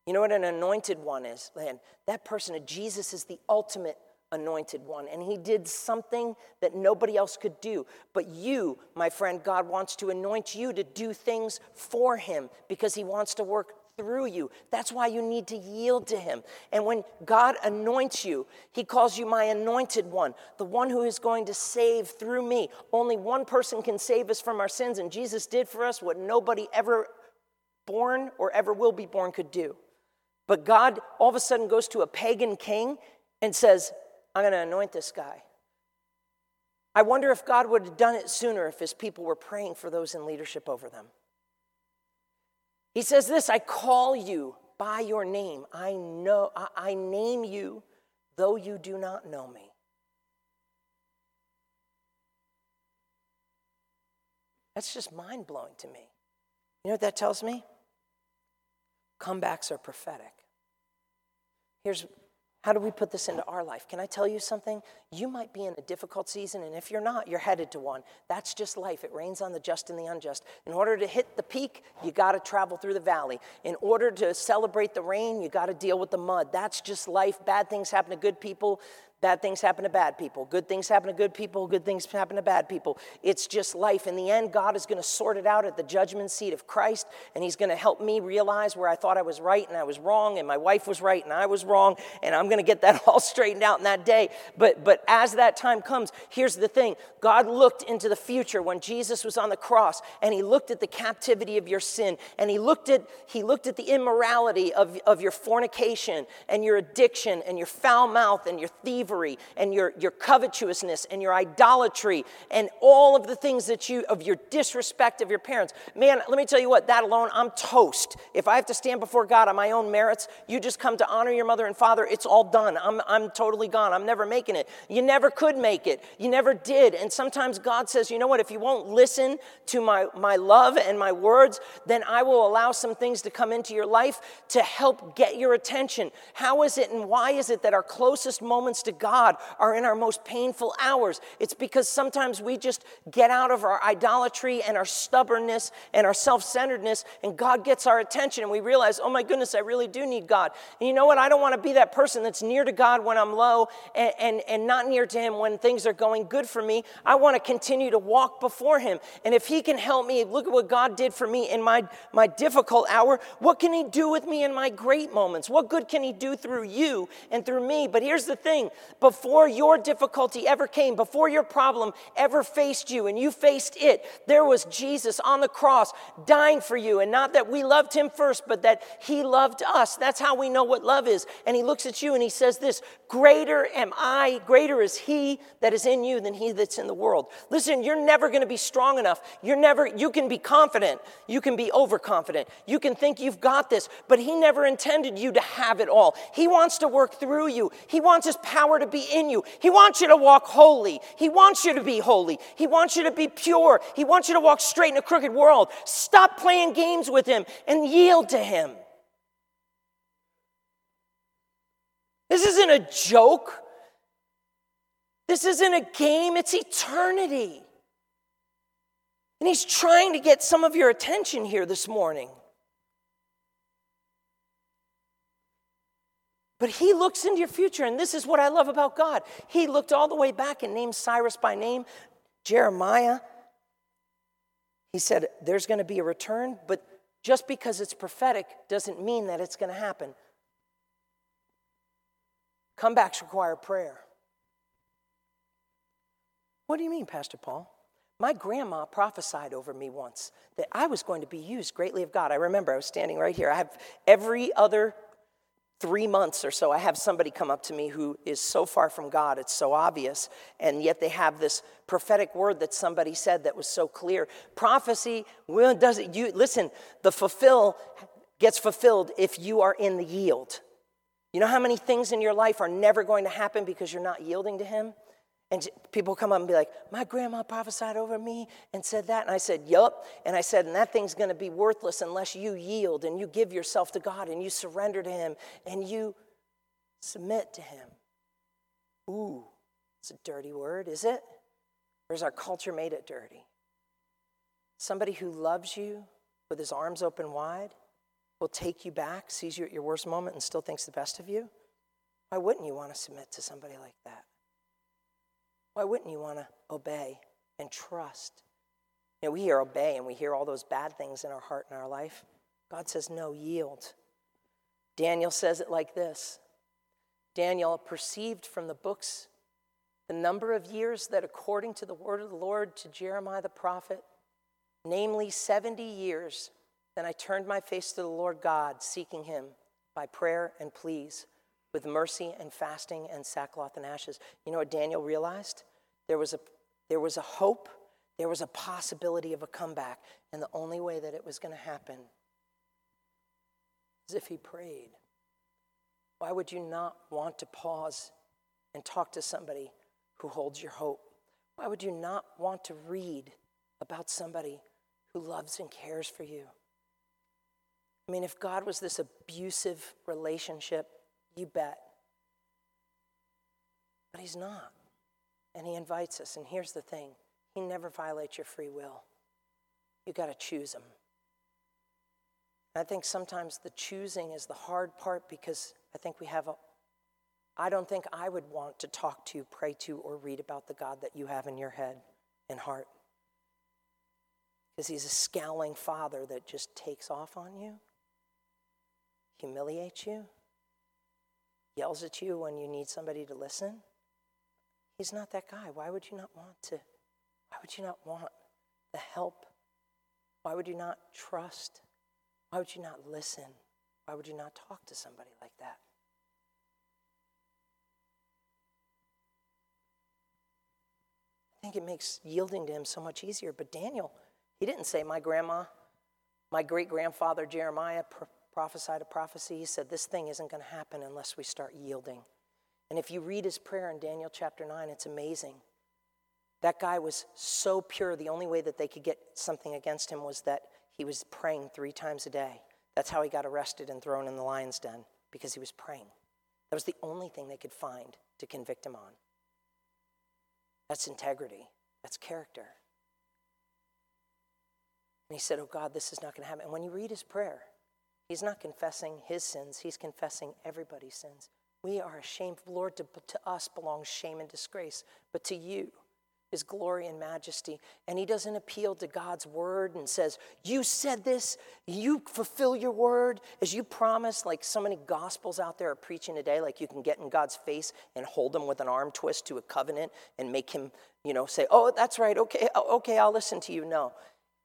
You know what an anointed one is? Man, that person, uh, Jesus, is the ultimate anointed one. And he did something that nobody else could do. But you, my friend, God wants to anoint you to do things for him because he wants to work through you. That's why you need to yield to him. And when God anoints you, he calls you my anointed one, the one who is going to save through me. Only one person can save us from our sins, and Jesus did for us what nobody ever born or ever will be born could do. But God all of a sudden goes to a pagan king and says, I'm going to anoint this guy. I wonder if God would have done it sooner if his people were praying for those in leadership over them. He says this I call you by your name. I know, I, I name you, though you do not know me. That's just mind blowing to me. You know what that tells me? Comebacks are prophetic. Here's how do we put this into our life? Can I tell you something? You might be in a difficult season, and if you're not, you're headed to one. That's just life. It rains on the just and the unjust. In order to hit the peak, you got to travel through the valley. In order to celebrate the rain, you got to deal with the mud. That's just life. Bad things happen to good people, Bad things happen to bad people. Good things happen to good people. Good things happen to bad people. It's just life. In the end, God is going to sort it out at the judgment seat of Christ, and He's going to help me realize where I thought I was right and I was wrong, and my wife was right and I was wrong, and I'm going to get that all straightened out in that day. But, but as that time comes, here's the thing God looked into the future when Jesus was on the cross, and He looked at the captivity of your sin, and He looked at, he looked at the immorality of, of your fornication and your addiction and your foul mouth and your thievery and your, your covetousness and your idolatry and all of the things that you, of your disrespect of your parents. Man, let me tell you what, that alone, I'm toast. If I have to stand before God on my own merits, you just come to honor your mother and father, it's all done. I'm, I'm totally gone. I'm never making it. You never could make it. You never did. And sometimes God says, you know what, if you won't listen to my, my love and my words, then I will allow some things to come into your life to help get your attention. How is it and why is it that our closest moments to God are in our most painful hours. It's because sometimes we just get out of our idolatry and our stubbornness and our self centeredness, and God gets our attention, and we realize, oh my goodness, I really do need God. And you know what? I don't want to be that person that's near to God when I'm low and, and, and not near to Him when things are going good for me. I want to continue to walk before Him. And if He can help me, look at what God did for me in my, my difficult hour. What can He do with me in my great moments? What good can He do through you and through me? But here's the thing before your difficulty ever came, before your problem ever faced you and you faced it, there was Jesus on the cross dying for you. And not that we loved him first, but that he loved us. That's how we know what love is. And he looks at you and he says, This greater am I, greater is he that is in you than he that's in the world. Listen, you're never going to be strong enough. You're never, you can be confident, you can be overconfident, you can think you've got this, but he never intended you to have it all. He wants to work through you, he wants his power to be in you. He wants you to walk holy. He wants you to be holy. He wants you to be pure. He wants you to walk straight in a crooked world. Stop playing games with Him and yield to Him. This isn't a joke. This isn't a game, it's eternity. And He's trying to get some of your attention here this morning. But he looks into your future, and this is what I love about God. He looked all the way back and named Cyrus by name, Jeremiah. He said, There's going to be a return, but just because it's prophetic doesn't mean that it's going to happen. Comebacks require prayer. What do you mean, Pastor Paul? My grandma prophesied over me once that I was going to be used greatly of God. I remember I was standing right here. I have every other three months or so, I have somebody come up to me who is so far from God, it's so obvious, and yet they have this prophetic word that somebody said that was so clear. Prophecy well, does it you listen, the fulfill gets fulfilled if you are in the yield. You know how many things in your life are never going to happen because you're not yielding to him? And people come up and be like, My grandma prophesied over me and said that. And I said, Yup. And I said, And that thing's going to be worthless unless you yield and you give yourself to God and you surrender to Him and you submit to Him. Ooh, it's a dirty word, is it? Or has our culture made it dirty? Somebody who loves you with his arms open wide will take you back, sees you at your worst moment, and still thinks the best of you? Why wouldn't you want to submit to somebody like that? Why wouldn't you want to obey and trust? You know, we hear obey and we hear all those bad things in our heart and our life. God says, no, yield. Daniel says it like this Daniel perceived from the books the number of years that, according to the word of the Lord to Jeremiah the prophet, namely 70 years, then I turned my face to the Lord God, seeking him by prayer and pleas with mercy and fasting and sackcloth and ashes. You know what Daniel realized? There was a, there was a hope, there was a possibility of a comeback, and the only way that it was going to happen is if he prayed. Why would you not want to pause and talk to somebody who holds your hope? Why would you not want to read about somebody who loves and cares for you? I mean, if God was this abusive relationship, you bet. But He's not. And He invites us. And here's the thing He never violates your free will. You got to choose Him. I think sometimes the choosing is the hard part because I think we have a, I don't think I would want to talk to, pray to, or read about the God that you have in your head and heart. Because he's a scowling father that just takes off on you, humiliates you, yells at you when you need somebody to listen. He's not that guy. Why would you not want to? Why would you not want the help? Why would you not trust? Why would you not listen? Why would you not talk to somebody like that? I think it makes yielding to him so much easier. But Daniel, he didn't say, My grandma, my great grandfather Jeremiah prophesied a prophecy. He said, This thing isn't going to happen unless we start yielding. And if you read his prayer in Daniel chapter 9, it's amazing. That guy was so pure, the only way that they could get something against him was that he was praying three times a day. That's how he got arrested and thrown in the lion's den, because he was praying. That was the only thing they could find to convict him on. That's integrity, that's character. And he said, Oh God, this is not going to happen. And when you read his prayer, he's not confessing his sins, he's confessing everybody's sins. We are ashamed. Lord, to, to us belongs shame and disgrace, but to you, is glory and majesty. And he doesn't appeal to God's word and says, You said this, you fulfill your word as you promised. Like so many gospels out there are preaching today, like you can get in God's face and hold him with an arm twist to a covenant and make him, you know, say, Oh, that's right, okay, oh, okay, I'll listen to you. No.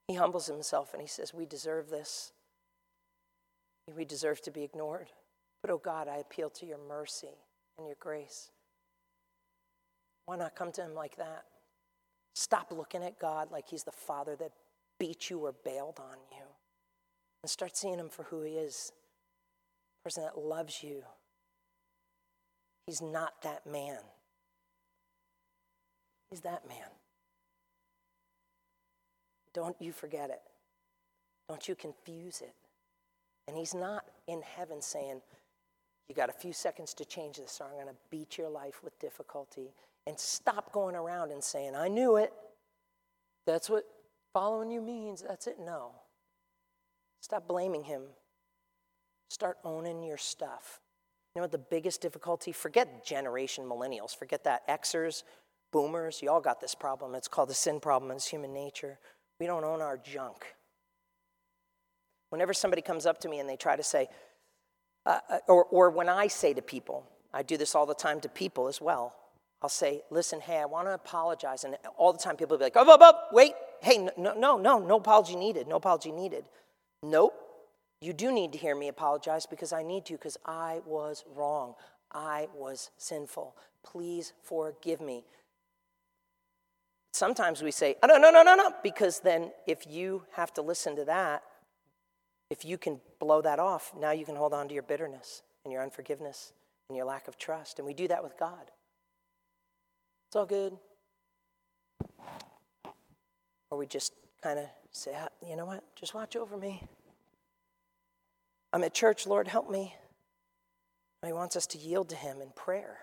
He humbles himself and he says, We deserve this. We deserve to be ignored. But oh God, I appeal to your mercy and your grace. Why not come to him like that? Stop looking at God like he's the father that beat you or bailed on you. And start seeing him for who he is a person that loves you. He's not that man. He's that man. Don't you forget it. Don't you confuse it. And he's not in heaven saying, You got a few seconds to change this, or I'm going to beat your life with difficulty and stop going around and saying, I knew it. That's what following you means. That's it. No. Stop blaming him. Start owning your stuff. You know what the biggest difficulty? Forget generation millennials. Forget that. Xers, boomers, you all got this problem. It's called the sin problem. It's human nature. We don't own our junk. Whenever somebody comes up to me and they try to say, uh, uh or, or when I say to people, I do this all the time to people as well. I'll say, listen, hey, I want to apologize. And all the time people will be like, oh, oh, oh, wait, hey, no, no, no, no apology needed, no apology needed. Nope, you do need to hear me apologize because I need to, because I was wrong. I was sinful. Please forgive me. Sometimes we say, oh, no, no, no, no, no, because then if you have to listen to that, if you can blow that off, now you can hold on to your bitterness and your unforgiveness and your lack of trust. And we do that with God. It's all good. Or we just kind of say, ah, you know what? Just watch over me. I'm at church, Lord, help me. And he wants us to yield to Him in prayer.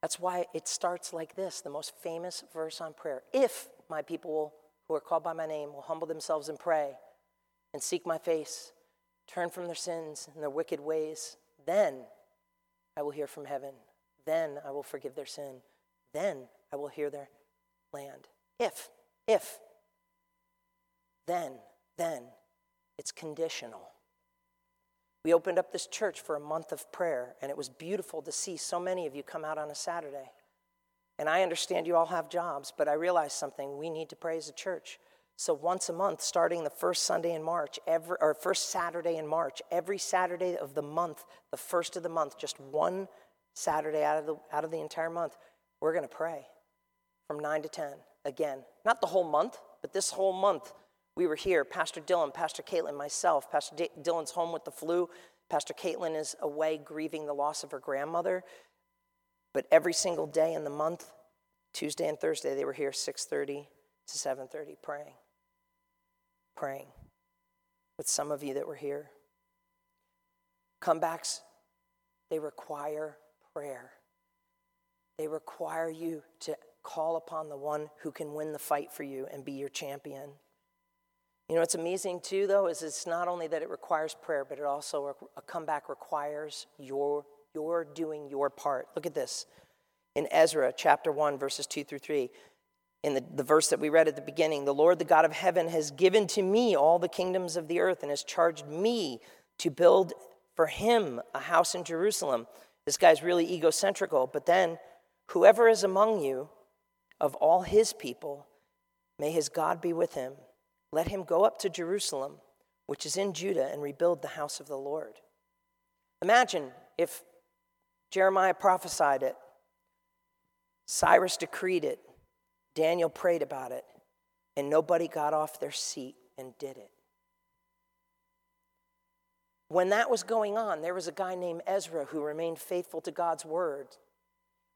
That's why it starts like this the most famous verse on prayer. If my people who are called by my name will humble themselves and pray and seek my face, turn from their sins and their wicked ways, then I will hear from heaven then I will forgive their sin. Then I will hear their land. If, if, then, then, it's conditional. We opened up this church for a month of prayer, and it was beautiful to see so many of you come out on a Saturday. And I understand you all have jobs, but I realized something. We need to pray as a church. So once a month, starting the first Sunday in March, every or first Saturday in March, every Saturday of the month, the first of the month, just one Saturday out of the, out of the entire month, we're going to pray from 9 to 10 again. Not the whole month, but this whole month we were here. Pastor Dylan, Pastor Caitlin, myself. Pastor D- Dylan's home with the flu. Pastor Caitlin is away grieving the loss of her grandmother. But every single day in the month, Tuesday and Thursday, they were here 6:30 to 7:30 praying. Praying with some of you that were here. Comebacks, they require prayer. They require you to call upon the one who can win the fight for you and be your champion. You know, what's amazing too, though, is it's not only that it requires prayer, but it also, a comeback requires your You're doing your part. Look at this. In Ezra chapter 1, verses 2 through 3, in the, the verse that we read at the beginning, the Lord, the God of heaven, has given to me all the kingdoms of the earth and has charged me to build for him a house in Jerusalem. This guy's really egocentrical, but then whoever is among you of all his people, may his God be with him. Let him go up to Jerusalem, which is in Judah, and rebuild the house of the Lord. Imagine if Jeremiah prophesied it, Cyrus decreed it, Daniel prayed about it, and nobody got off their seat and did it. When that was going on, there was a guy named Ezra who remained faithful to God's word.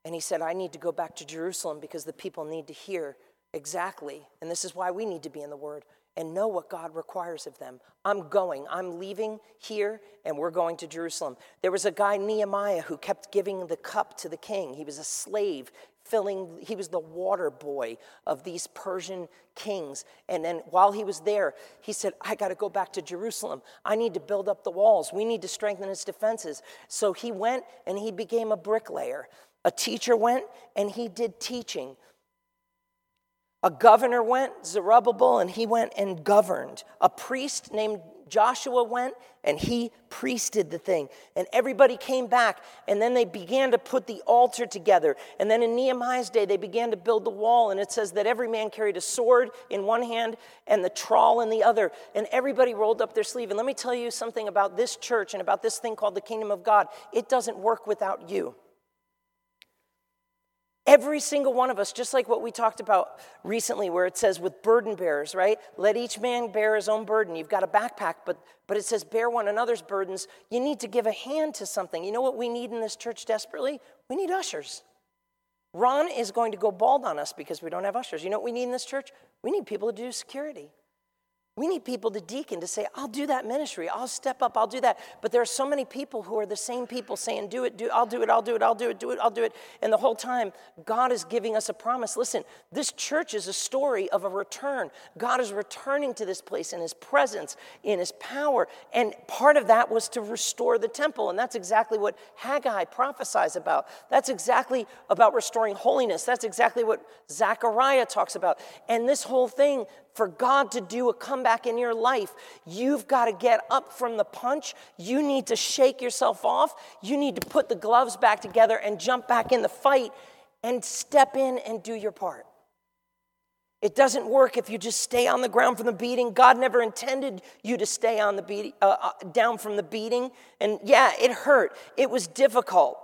And he said, I need to go back to Jerusalem because the people need to hear exactly, and this is why we need to be in the word, and know what God requires of them. I'm going, I'm leaving here, and we're going to Jerusalem. There was a guy, Nehemiah, who kept giving the cup to the king. He was a slave, filling, he was the water boy of these Persian kings. And then while he was there, he said, I got to go back to Jerusalem. I need to build up the walls. We need to strengthen its defenses. So he went and he became a bricklayer. A teacher went and he did teaching. A governor went, Zerubbabel, and he went and governed. A priest named Joshua went and he priested the thing. And everybody came back. And then they began to put the altar together. And then in Nehemiah's day, they began to build the wall. And it says that every man carried a sword in one hand and the trowel in the other. And everybody rolled up their sleeve. And let me tell you something about this church and about this thing called the kingdom of God it doesn't work without you. Every single one of us, just like what we talked about recently, where it says with burden bearers, right? Let each man bear his own burden. You've got a backpack, but, but it says bear one another's burdens. You need to give a hand to something. You know what we need in this church desperately? We need ushers. Ron is going to go bald on us because we don't have ushers. You know what we need in this church? We need people to do security. We need people to deacon to say, I'll do that ministry. I'll step up. I'll do that. But there are so many people who are the same people saying, Do it, do I'll do it, I'll do it, I'll do it, do it, I'll do it. And the whole time, God is giving us a promise. Listen, this church is a story of a return. God is returning to this place in his presence, in his power. And part of that was to restore the temple. And that's exactly what Haggai prophesies about. That's exactly about restoring holiness. That's exactly what Zechariah talks about. And this whole thing, for God to do a comeback in your life, you've got to get up from the punch. You need to shake yourself off. You need to put the gloves back together and jump back in the fight and step in and do your part. It doesn't work if you just stay on the ground from the beating. God never intended you to stay on the beating, uh, uh, down from the beating. And yeah, it hurt. It was difficult.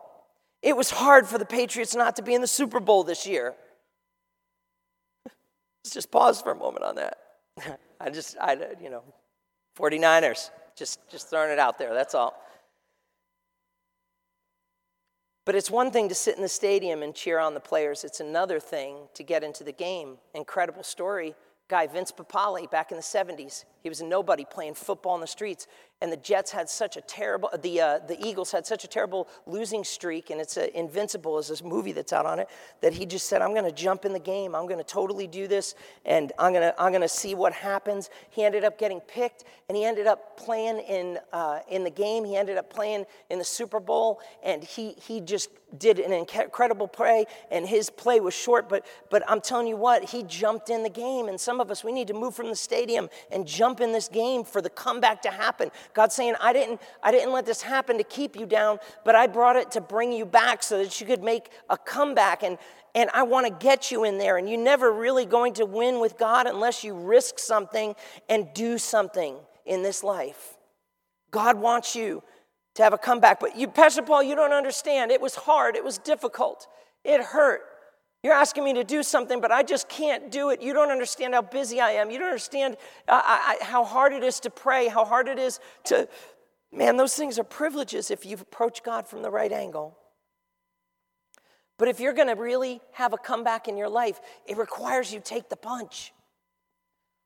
It was hard for the Patriots not to be in the Super Bowl this year. Let's just pause for a moment on that. I just, I, you know, 49ers, just, just throwing it out there, that's all. But it's one thing to sit in the stadium and cheer on the players. It's another thing to get into the game. Incredible story. Guy, Vince Papale, back in the 70s, he was a nobody playing football in the streets and the Jets had such a terrible, the, uh, the Eagles had such a terrible losing streak, and it's a, Invincible is this movie that's out on it, that he just said, I'm going to jump in the game. I'm going to totally do this, and I'm going to I'm to see what happens. He ended up getting picked, and he ended up playing in, uh, in the game. He ended up playing in the Super Bowl, and he, he just did an incredible play, and his play was short, but, but I'm telling you what, he jumped in the game, and some of us, we need to move from the stadium and jump in this game for the comeback to happen God's saying, I didn't, I didn't let this happen to keep you down, but I brought it to bring you back so that you could make a comeback. And, and I want to get you in there. And you're never really going to win with God unless you risk something and do something in this life. God wants you to have a comeback. But you, Pastor Paul, you don't understand. It was hard, it was difficult, it hurt. You're asking me to do something, but I just can't do it. You don't understand how busy I am. You don't understand uh, I, I, how hard it is to pray, how hard it is to, man, those things are privileges if you approach God from the right angle. But if you're going to really have a comeback in your life, it requires you take the punch.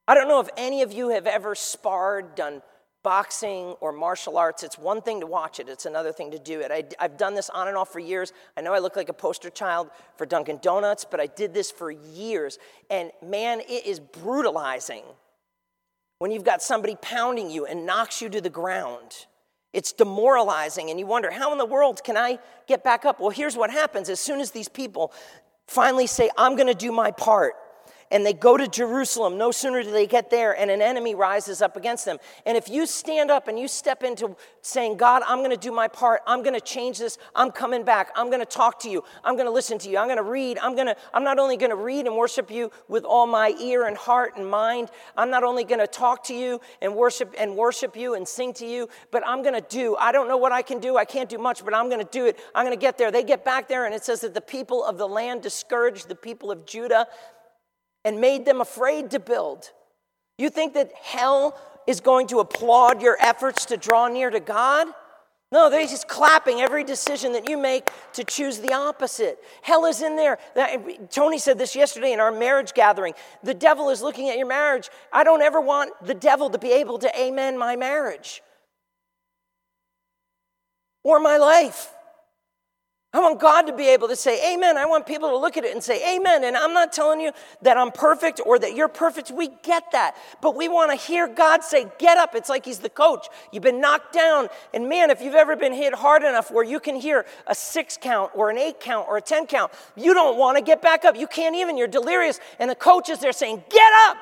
I don't know if any of you have ever sparred, done boxing or martial arts, it's one thing to watch it, it's another thing to do it. I, have done this on and off for years. I know I look like a poster child for Dunkin' Donuts, but I did this for years. And man, it is brutalizing when you've got somebody pounding you and knocks you to the ground It's demoralizing, and you wonder, how in the world can I get back up? Well, here's what happens as soon as these people finally say, I'm to do my part, and they go to Jerusalem. No sooner do they get there, and an enemy rises up against them. And if you stand up and you step into saying, God, I'm going to do my part, I'm going to change this, I'm coming back, I'm going to talk to you, I'm going to listen to you, I'm going to read, I'm going to, I'm not only going to read and worship you with all my ear and heart and mind, I'm not only going to talk to you and worship and worship you and sing to you, but I'm going to do. I don't know what I can do, I can't do much, but I'm going to do it. I'm going to get there. They get back there, and it says that the people of the land discouraged the people of Judah and made them afraid to build. You think that hell is going to applaud your efforts to draw near to God? No, they're just clapping every decision that you make to choose the opposite. Hell is in there. Tony said this yesterday in our marriage gathering. The devil is looking at your marriage. I don't ever want the devil to be able to amen my marriage or my life. I want God to be able to say amen. I want people to look at it and say amen. And I'm not telling you that I'm perfect or that you're perfect. We get that. But we want to hear God say, get up. It's like He's the coach. You've been knocked down. And man, if you've ever been hit hard enough where you can hear a six count or an eight count or a 10 count, you don't want to get back up. You can't even. You're delirious. And the coach is there saying, get up.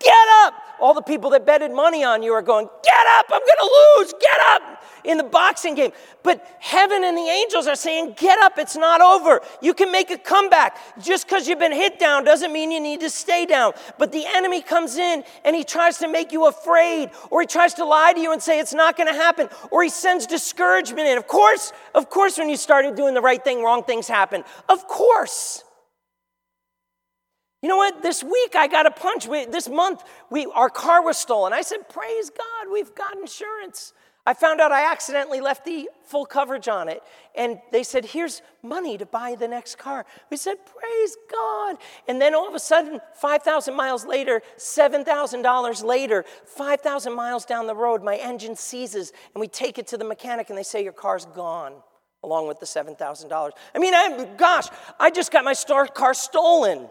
Get up. All the people that betted money on you are going, Get up. I'm to lose. Get up in the boxing game. But heaven and the angels are saying, Get up. It's not over. You can make a comeback. Just because you've been hit down doesn't mean you need to stay down. But the enemy comes in and he tries to make you afraid, or he tries to lie to you and say it's not to happen, or he sends discouragement in. Of course, of course, when you started doing the right thing, wrong things happen. Of course. You know what? This week I got a punch. We, this month we, our car was stolen. I said, Praise God, we've got insurance. I found out I accidentally left the full coverage on it. And they said, Here's money to buy the next car. We said, Praise God. And then all of a sudden, 5,000 miles later, $7,000 later, 5,000 miles down the road, my engine seizes. And we take it to the mechanic and they say, Your car's gone along with the $7,000. I mean, I'm, gosh, I just got my star car stolen.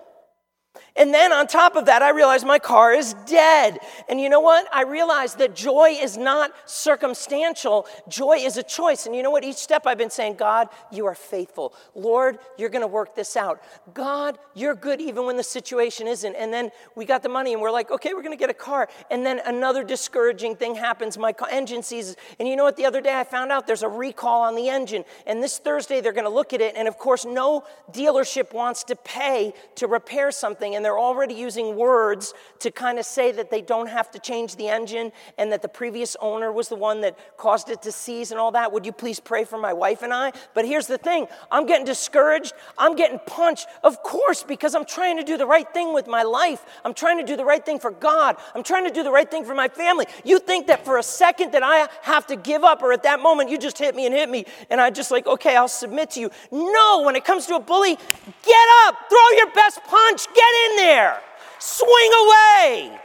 And then on top of that, I realized my car is dead. And you know what? I realized that joy is not circumstantial, joy is a choice. And you know what? Each step I've been saying, God, you are faithful. Lord, you're going to work this out. God, you're good even when the situation isn't. And then we got the money and we're like, okay, we're going to get a car. And then another discouraging thing happens. My engine seizes. And you know what? The other day I found out there's a recall on the engine. And this Thursday they're going to look at it. And of course, no dealership wants to pay to repair something. And they're already using words to kind of say that they don't have to change the engine and that the previous owner was the one that caused it to seize and all that. Would you please pray for my wife and I? But here's the thing I'm getting discouraged. I'm getting punched, of course, because I'm trying to do the right thing with my life. I'm trying to do the right thing for God. I'm trying to do the right thing for my family. You think that for a second that I have to give up, or at that moment you just hit me and hit me, and I just like, okay, I'll submit to you. No, when it comes to a bully, get up, throw your best punch, get in there, swing away.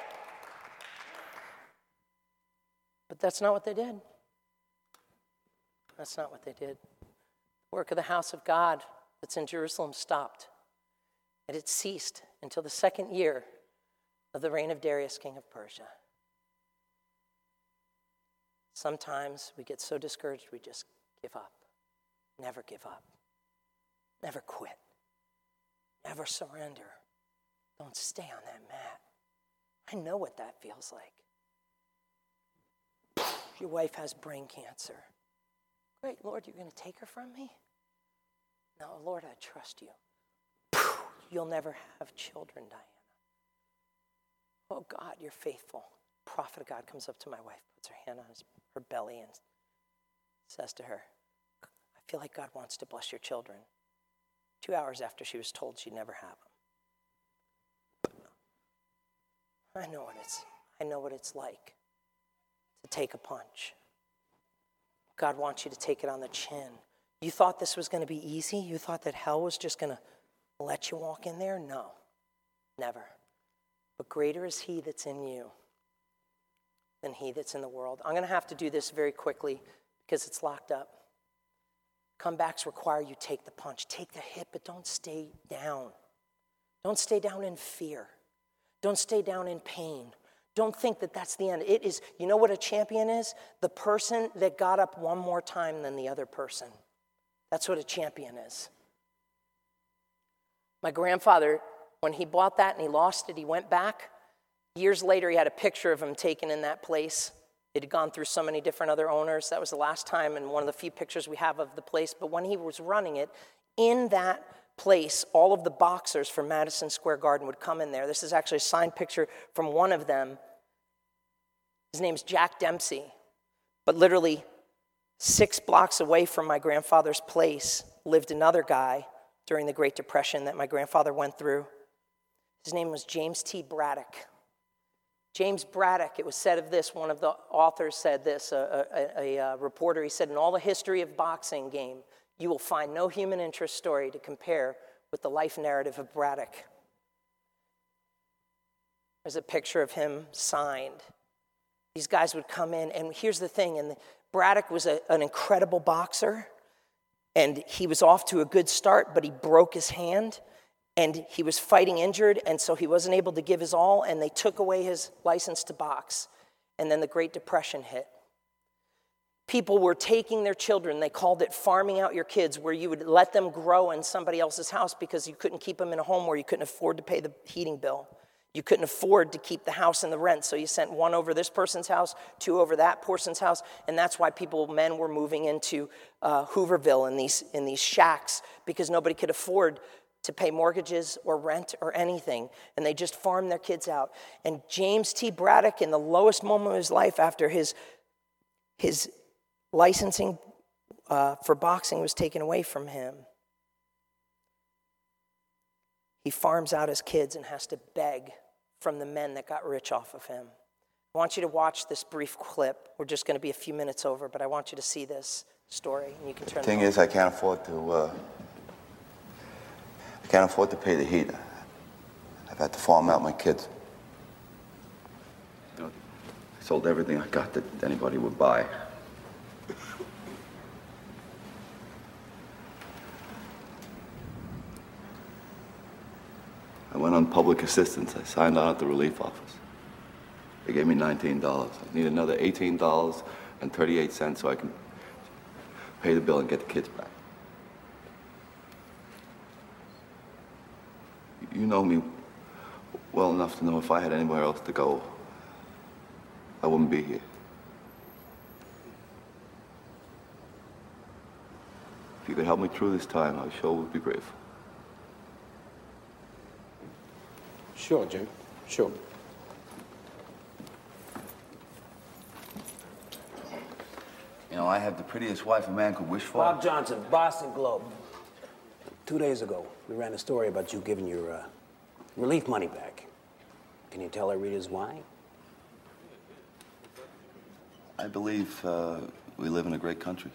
But that's not what they did. That's not what they did. Work of the house of God that's in Jerusalem stopped, and it ceased until the second year of the reign of Darius, king of Persia. Sometimes we get so discouraged we just give up. Never give up. Never quit. Never surrender. Don't stay on that mat. I know what that feels like. Your wife has brain cancer. Great, Lord, you're going to take her from me? No, Lord, I trust you. You'll never have children, Diana. Oh, God, you're faithful. Prophet of God comes up to my wife, puts her hand on his, her belly, and says to her, I feel like God wants to bless your children. Two hours after she was told she'd never have them. I know what it's I know what it's like to take a punch. God wants you to take it on the chin. You thought this was going to be easy? You thought that hell was just going to let you walk in there? No. Never. But greater is he that's in you than he that's in the world. I'm going to have to do this very quickly because it's locked up. Comebacks require you take the punch. Take the hit, but don't stay down. Don't stay down in fear. Don't stay down in pain. Don't think that that's the end. It is, you know what a champion is? The person that got up one more time than the other person. That's what a champion is. My grandfather, when he bought that and he lost it, he went back. Years later, he had a picture of him taken in that place. It had gone through so many different other owners. That was the last time and one of the few pictures we have of the place. But when he was running it, in that place, all of the boxers from Madison Square Garden would come in there. This is actually a signed picture from one of them. His name's Jack Dempsey. But literally six blocks away from my grandfather's place lived another guy during the Great Depression that my grandfather went through. His name was James T. Braddock. James Braddock, it was said of this, one of the authors said this, a, a, a, reporter, he said, in all the history of boxing game, you will find no human interest story to compare with the life narrative of Braddock. There's a picture of him signed. These guys would come in, and here's the thing, and Braddock was a, an incredible boxer, and he was off to a good start, but he broke his hand and he was fighting injured, and so he wasn't able to give his all, and they took away his license to box. And then the Great Depression hit. People were taking their children, they called it farming out your kids, where you would let them grow in somebody else's house because you couldn't keep them in a home where you couldn't afford to pay the heating bill. You couldn't afford to keep the house and the rent, so you sent one over this person's house, two over that person's house, and that's why people, men, were moving into uh, Hooverville in these in these shacks because nobody could afford to pay mortgages or rent or anything, and they just farmed their kids out. And James T. Braddock, in the lowest moment of his life, after his his licensing uh, for boxing was taken away from him, he farms out his kids and has to beg from the men that got rich off of him. I want you to watch this brief clip. We're just going to be a few minutes over, but I want you to see this story, and you can turn. The thing is, I can't afford to. Uh, I can't afford to pay the heat. I've had to farm out my kids. You know, I sold everything I got that anybody would buy. I went on public assistance. I signed on at the relief office. They gave me $19. I need another $18 and 38 cents so I can pay the bill and get the kids back. You know me well enough to know if I had anywhere else to go, I wouldn't be here. You could help me through this time, I sure would be grateful. Sure, Jim. Sure. You know, I have the prettiest wife a man could wish for. Bob Johnson, Boston Globe. Two days ago, we ran a story about you giving your uh, relief money back. Can you tell our readers why? I believe uh, we live in a great country.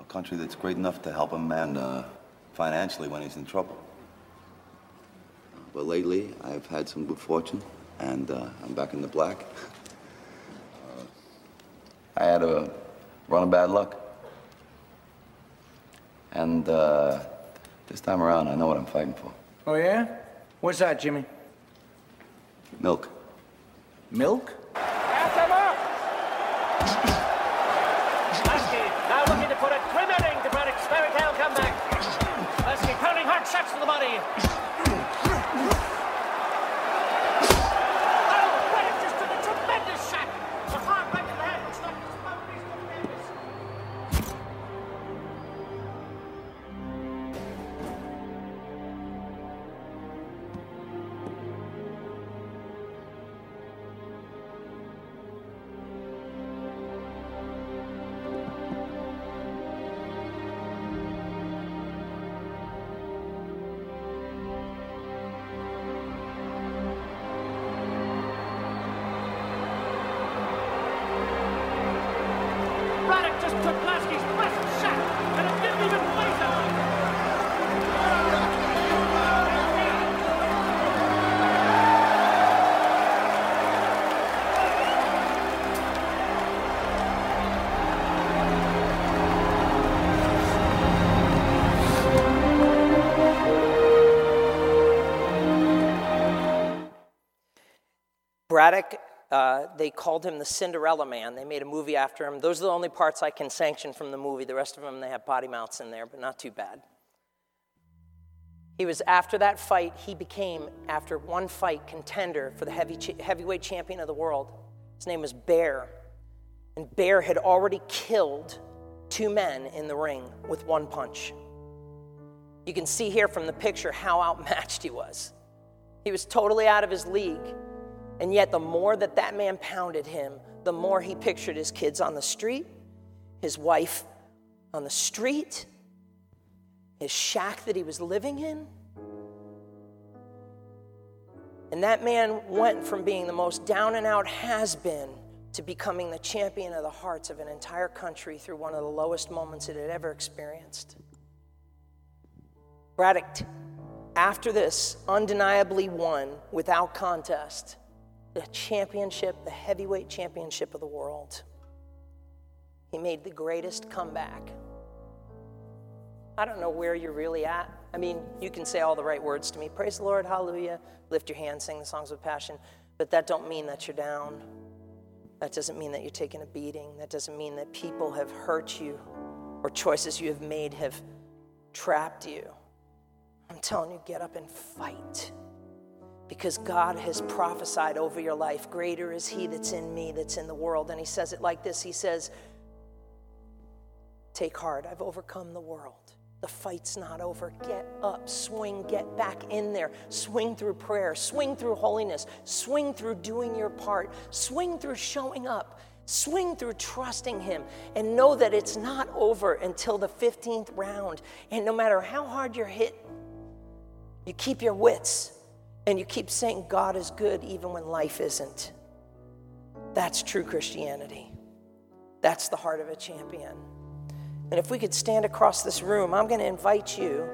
A country that's great enough to help a man uh, financially when he's in trouble. But lately, I've had some good fortune, and uh, I'm back in the black. Uh, I had a run of bad luck. And uh, this time around, I know what I'm fighting for. Oh, yeah? What's that, Jimmy? Milk. Milk? Lasky Uh, they called him the Cinderella Man. They made a movie after him. Those are the only parts I can sanction from the movie. The rest of them, they have potty mouths in there, but not too bad. He was after that fight, he became, after one fight, contender for the heavy, heavyweight champion of the world. His name was Baer. And Baer had already killed two men in the ring with one punch. You can see here from the picture how outmatched he was. He was totally out of his league. And yet, the more that that man pounded him, the more he pictured his kids on the street, his wife on the street, his shack that he was living in. And that man went from being the most down and out has been to becoming the champion of the hearts of an entire country through one of the lowest moments it had ever experienced. Braddock, after this, undeniably won without contest the championship, the heavyweight championship of the world. He made the greatest comeback I don't know where you're really at. I mean, you can say all the right words to me. Praise the Lord, hallelujah. Lift your hands, sing the songs with passion. But that don't mean that you're down. That doesn't mean that you're taking a beating. That doesn't mean that people have hurt you or choices you have made have trapped you. I'm telling you, get up and fight. Because God has prophesied over your life. Greater is He that's in me, that's in the world. And He says it like this He says, Take heart, I've overcome the world. The fight's not over. Get up, swing, get back in there. Swing through prayer, swing through holiness, swing through doing your part, swing through showing up, swing through trusting Him, and know that it's not over until the 15th round. And no matter how hard you're hit, you keep your wits and you keep saying, God is good even when life isn't. That's true Christianity. That's the heart of a champion. And if we could stand across this room, I'm going to invite you,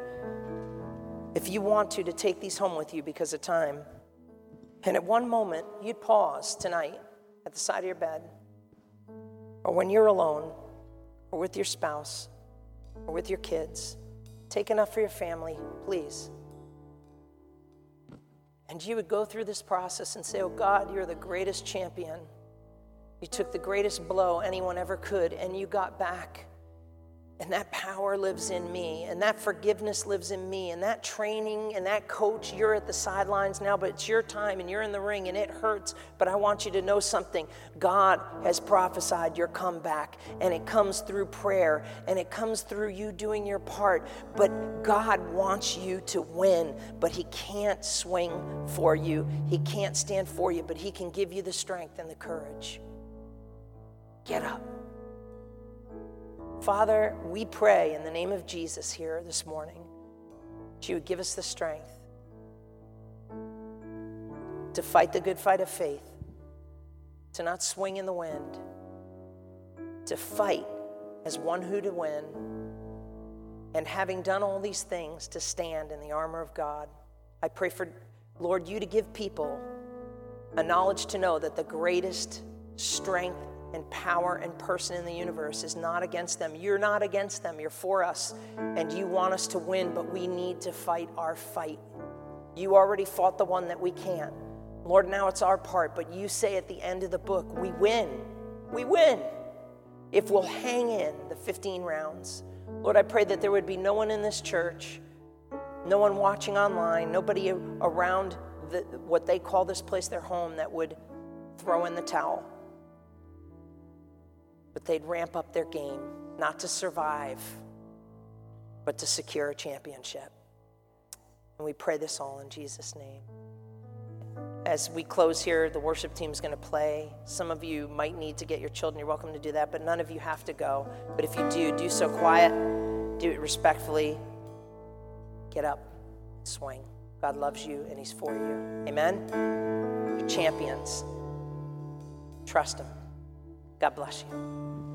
if you want to, to take these home with you because of time. And at one moment, you'd pause tonight at the side of your bed, or when you're alone, or with your spouse, or with your kids. Take enough for your family, please. And you would go through this process and say, Oh God, you're the greatest champion. You took the greatest blow anyone ever could, and you got back and that power lives in me, and that forgiveness lives in me, and that training and that coach, you're at the sidelines now, but it's your time and you're in the ring and it hurts. But I want you to know something God has prophesied your comeback, and it comes through prayer and it comes through you doing your part. But God wants you to win, but He can't swing for you, He can't stand for you, but He can give you the strength and the courage. Get up. Father, we pray in the name of Jesus here this morning that you would give us the strength to fight the good fight of faith, to not swing in the wind, to fight as one who to win, and having done all these things, to stand in the armor of God. I pray for, Lord, you to give people a knowledge to know that the greatest strength and power and person in the universe is not against them. You're not against them. You're for us. And you want us to win, but we need to fight our fight. You already fought the one that we can't. Lord, now it's our part, but you say at the end of the book, we win. We win if we'll hang in the 15 rounds. Lord, I pray that there would be no one in this church, no one watching online, nobody around the, what they call this place their home that would throw in the towel but they'd ramp up their game, not to survive, but to secure a championship. And we pray this all in Jesus' name. As we close here, the worship team is going to play. Some of you might need to get your children. You're welcome to do that, but none of you have to go. But if you do, do so quiet, do it respectfully. Get up, swing. God loves you and He's for you. Amen? You're champions. Trust Him. God bless you.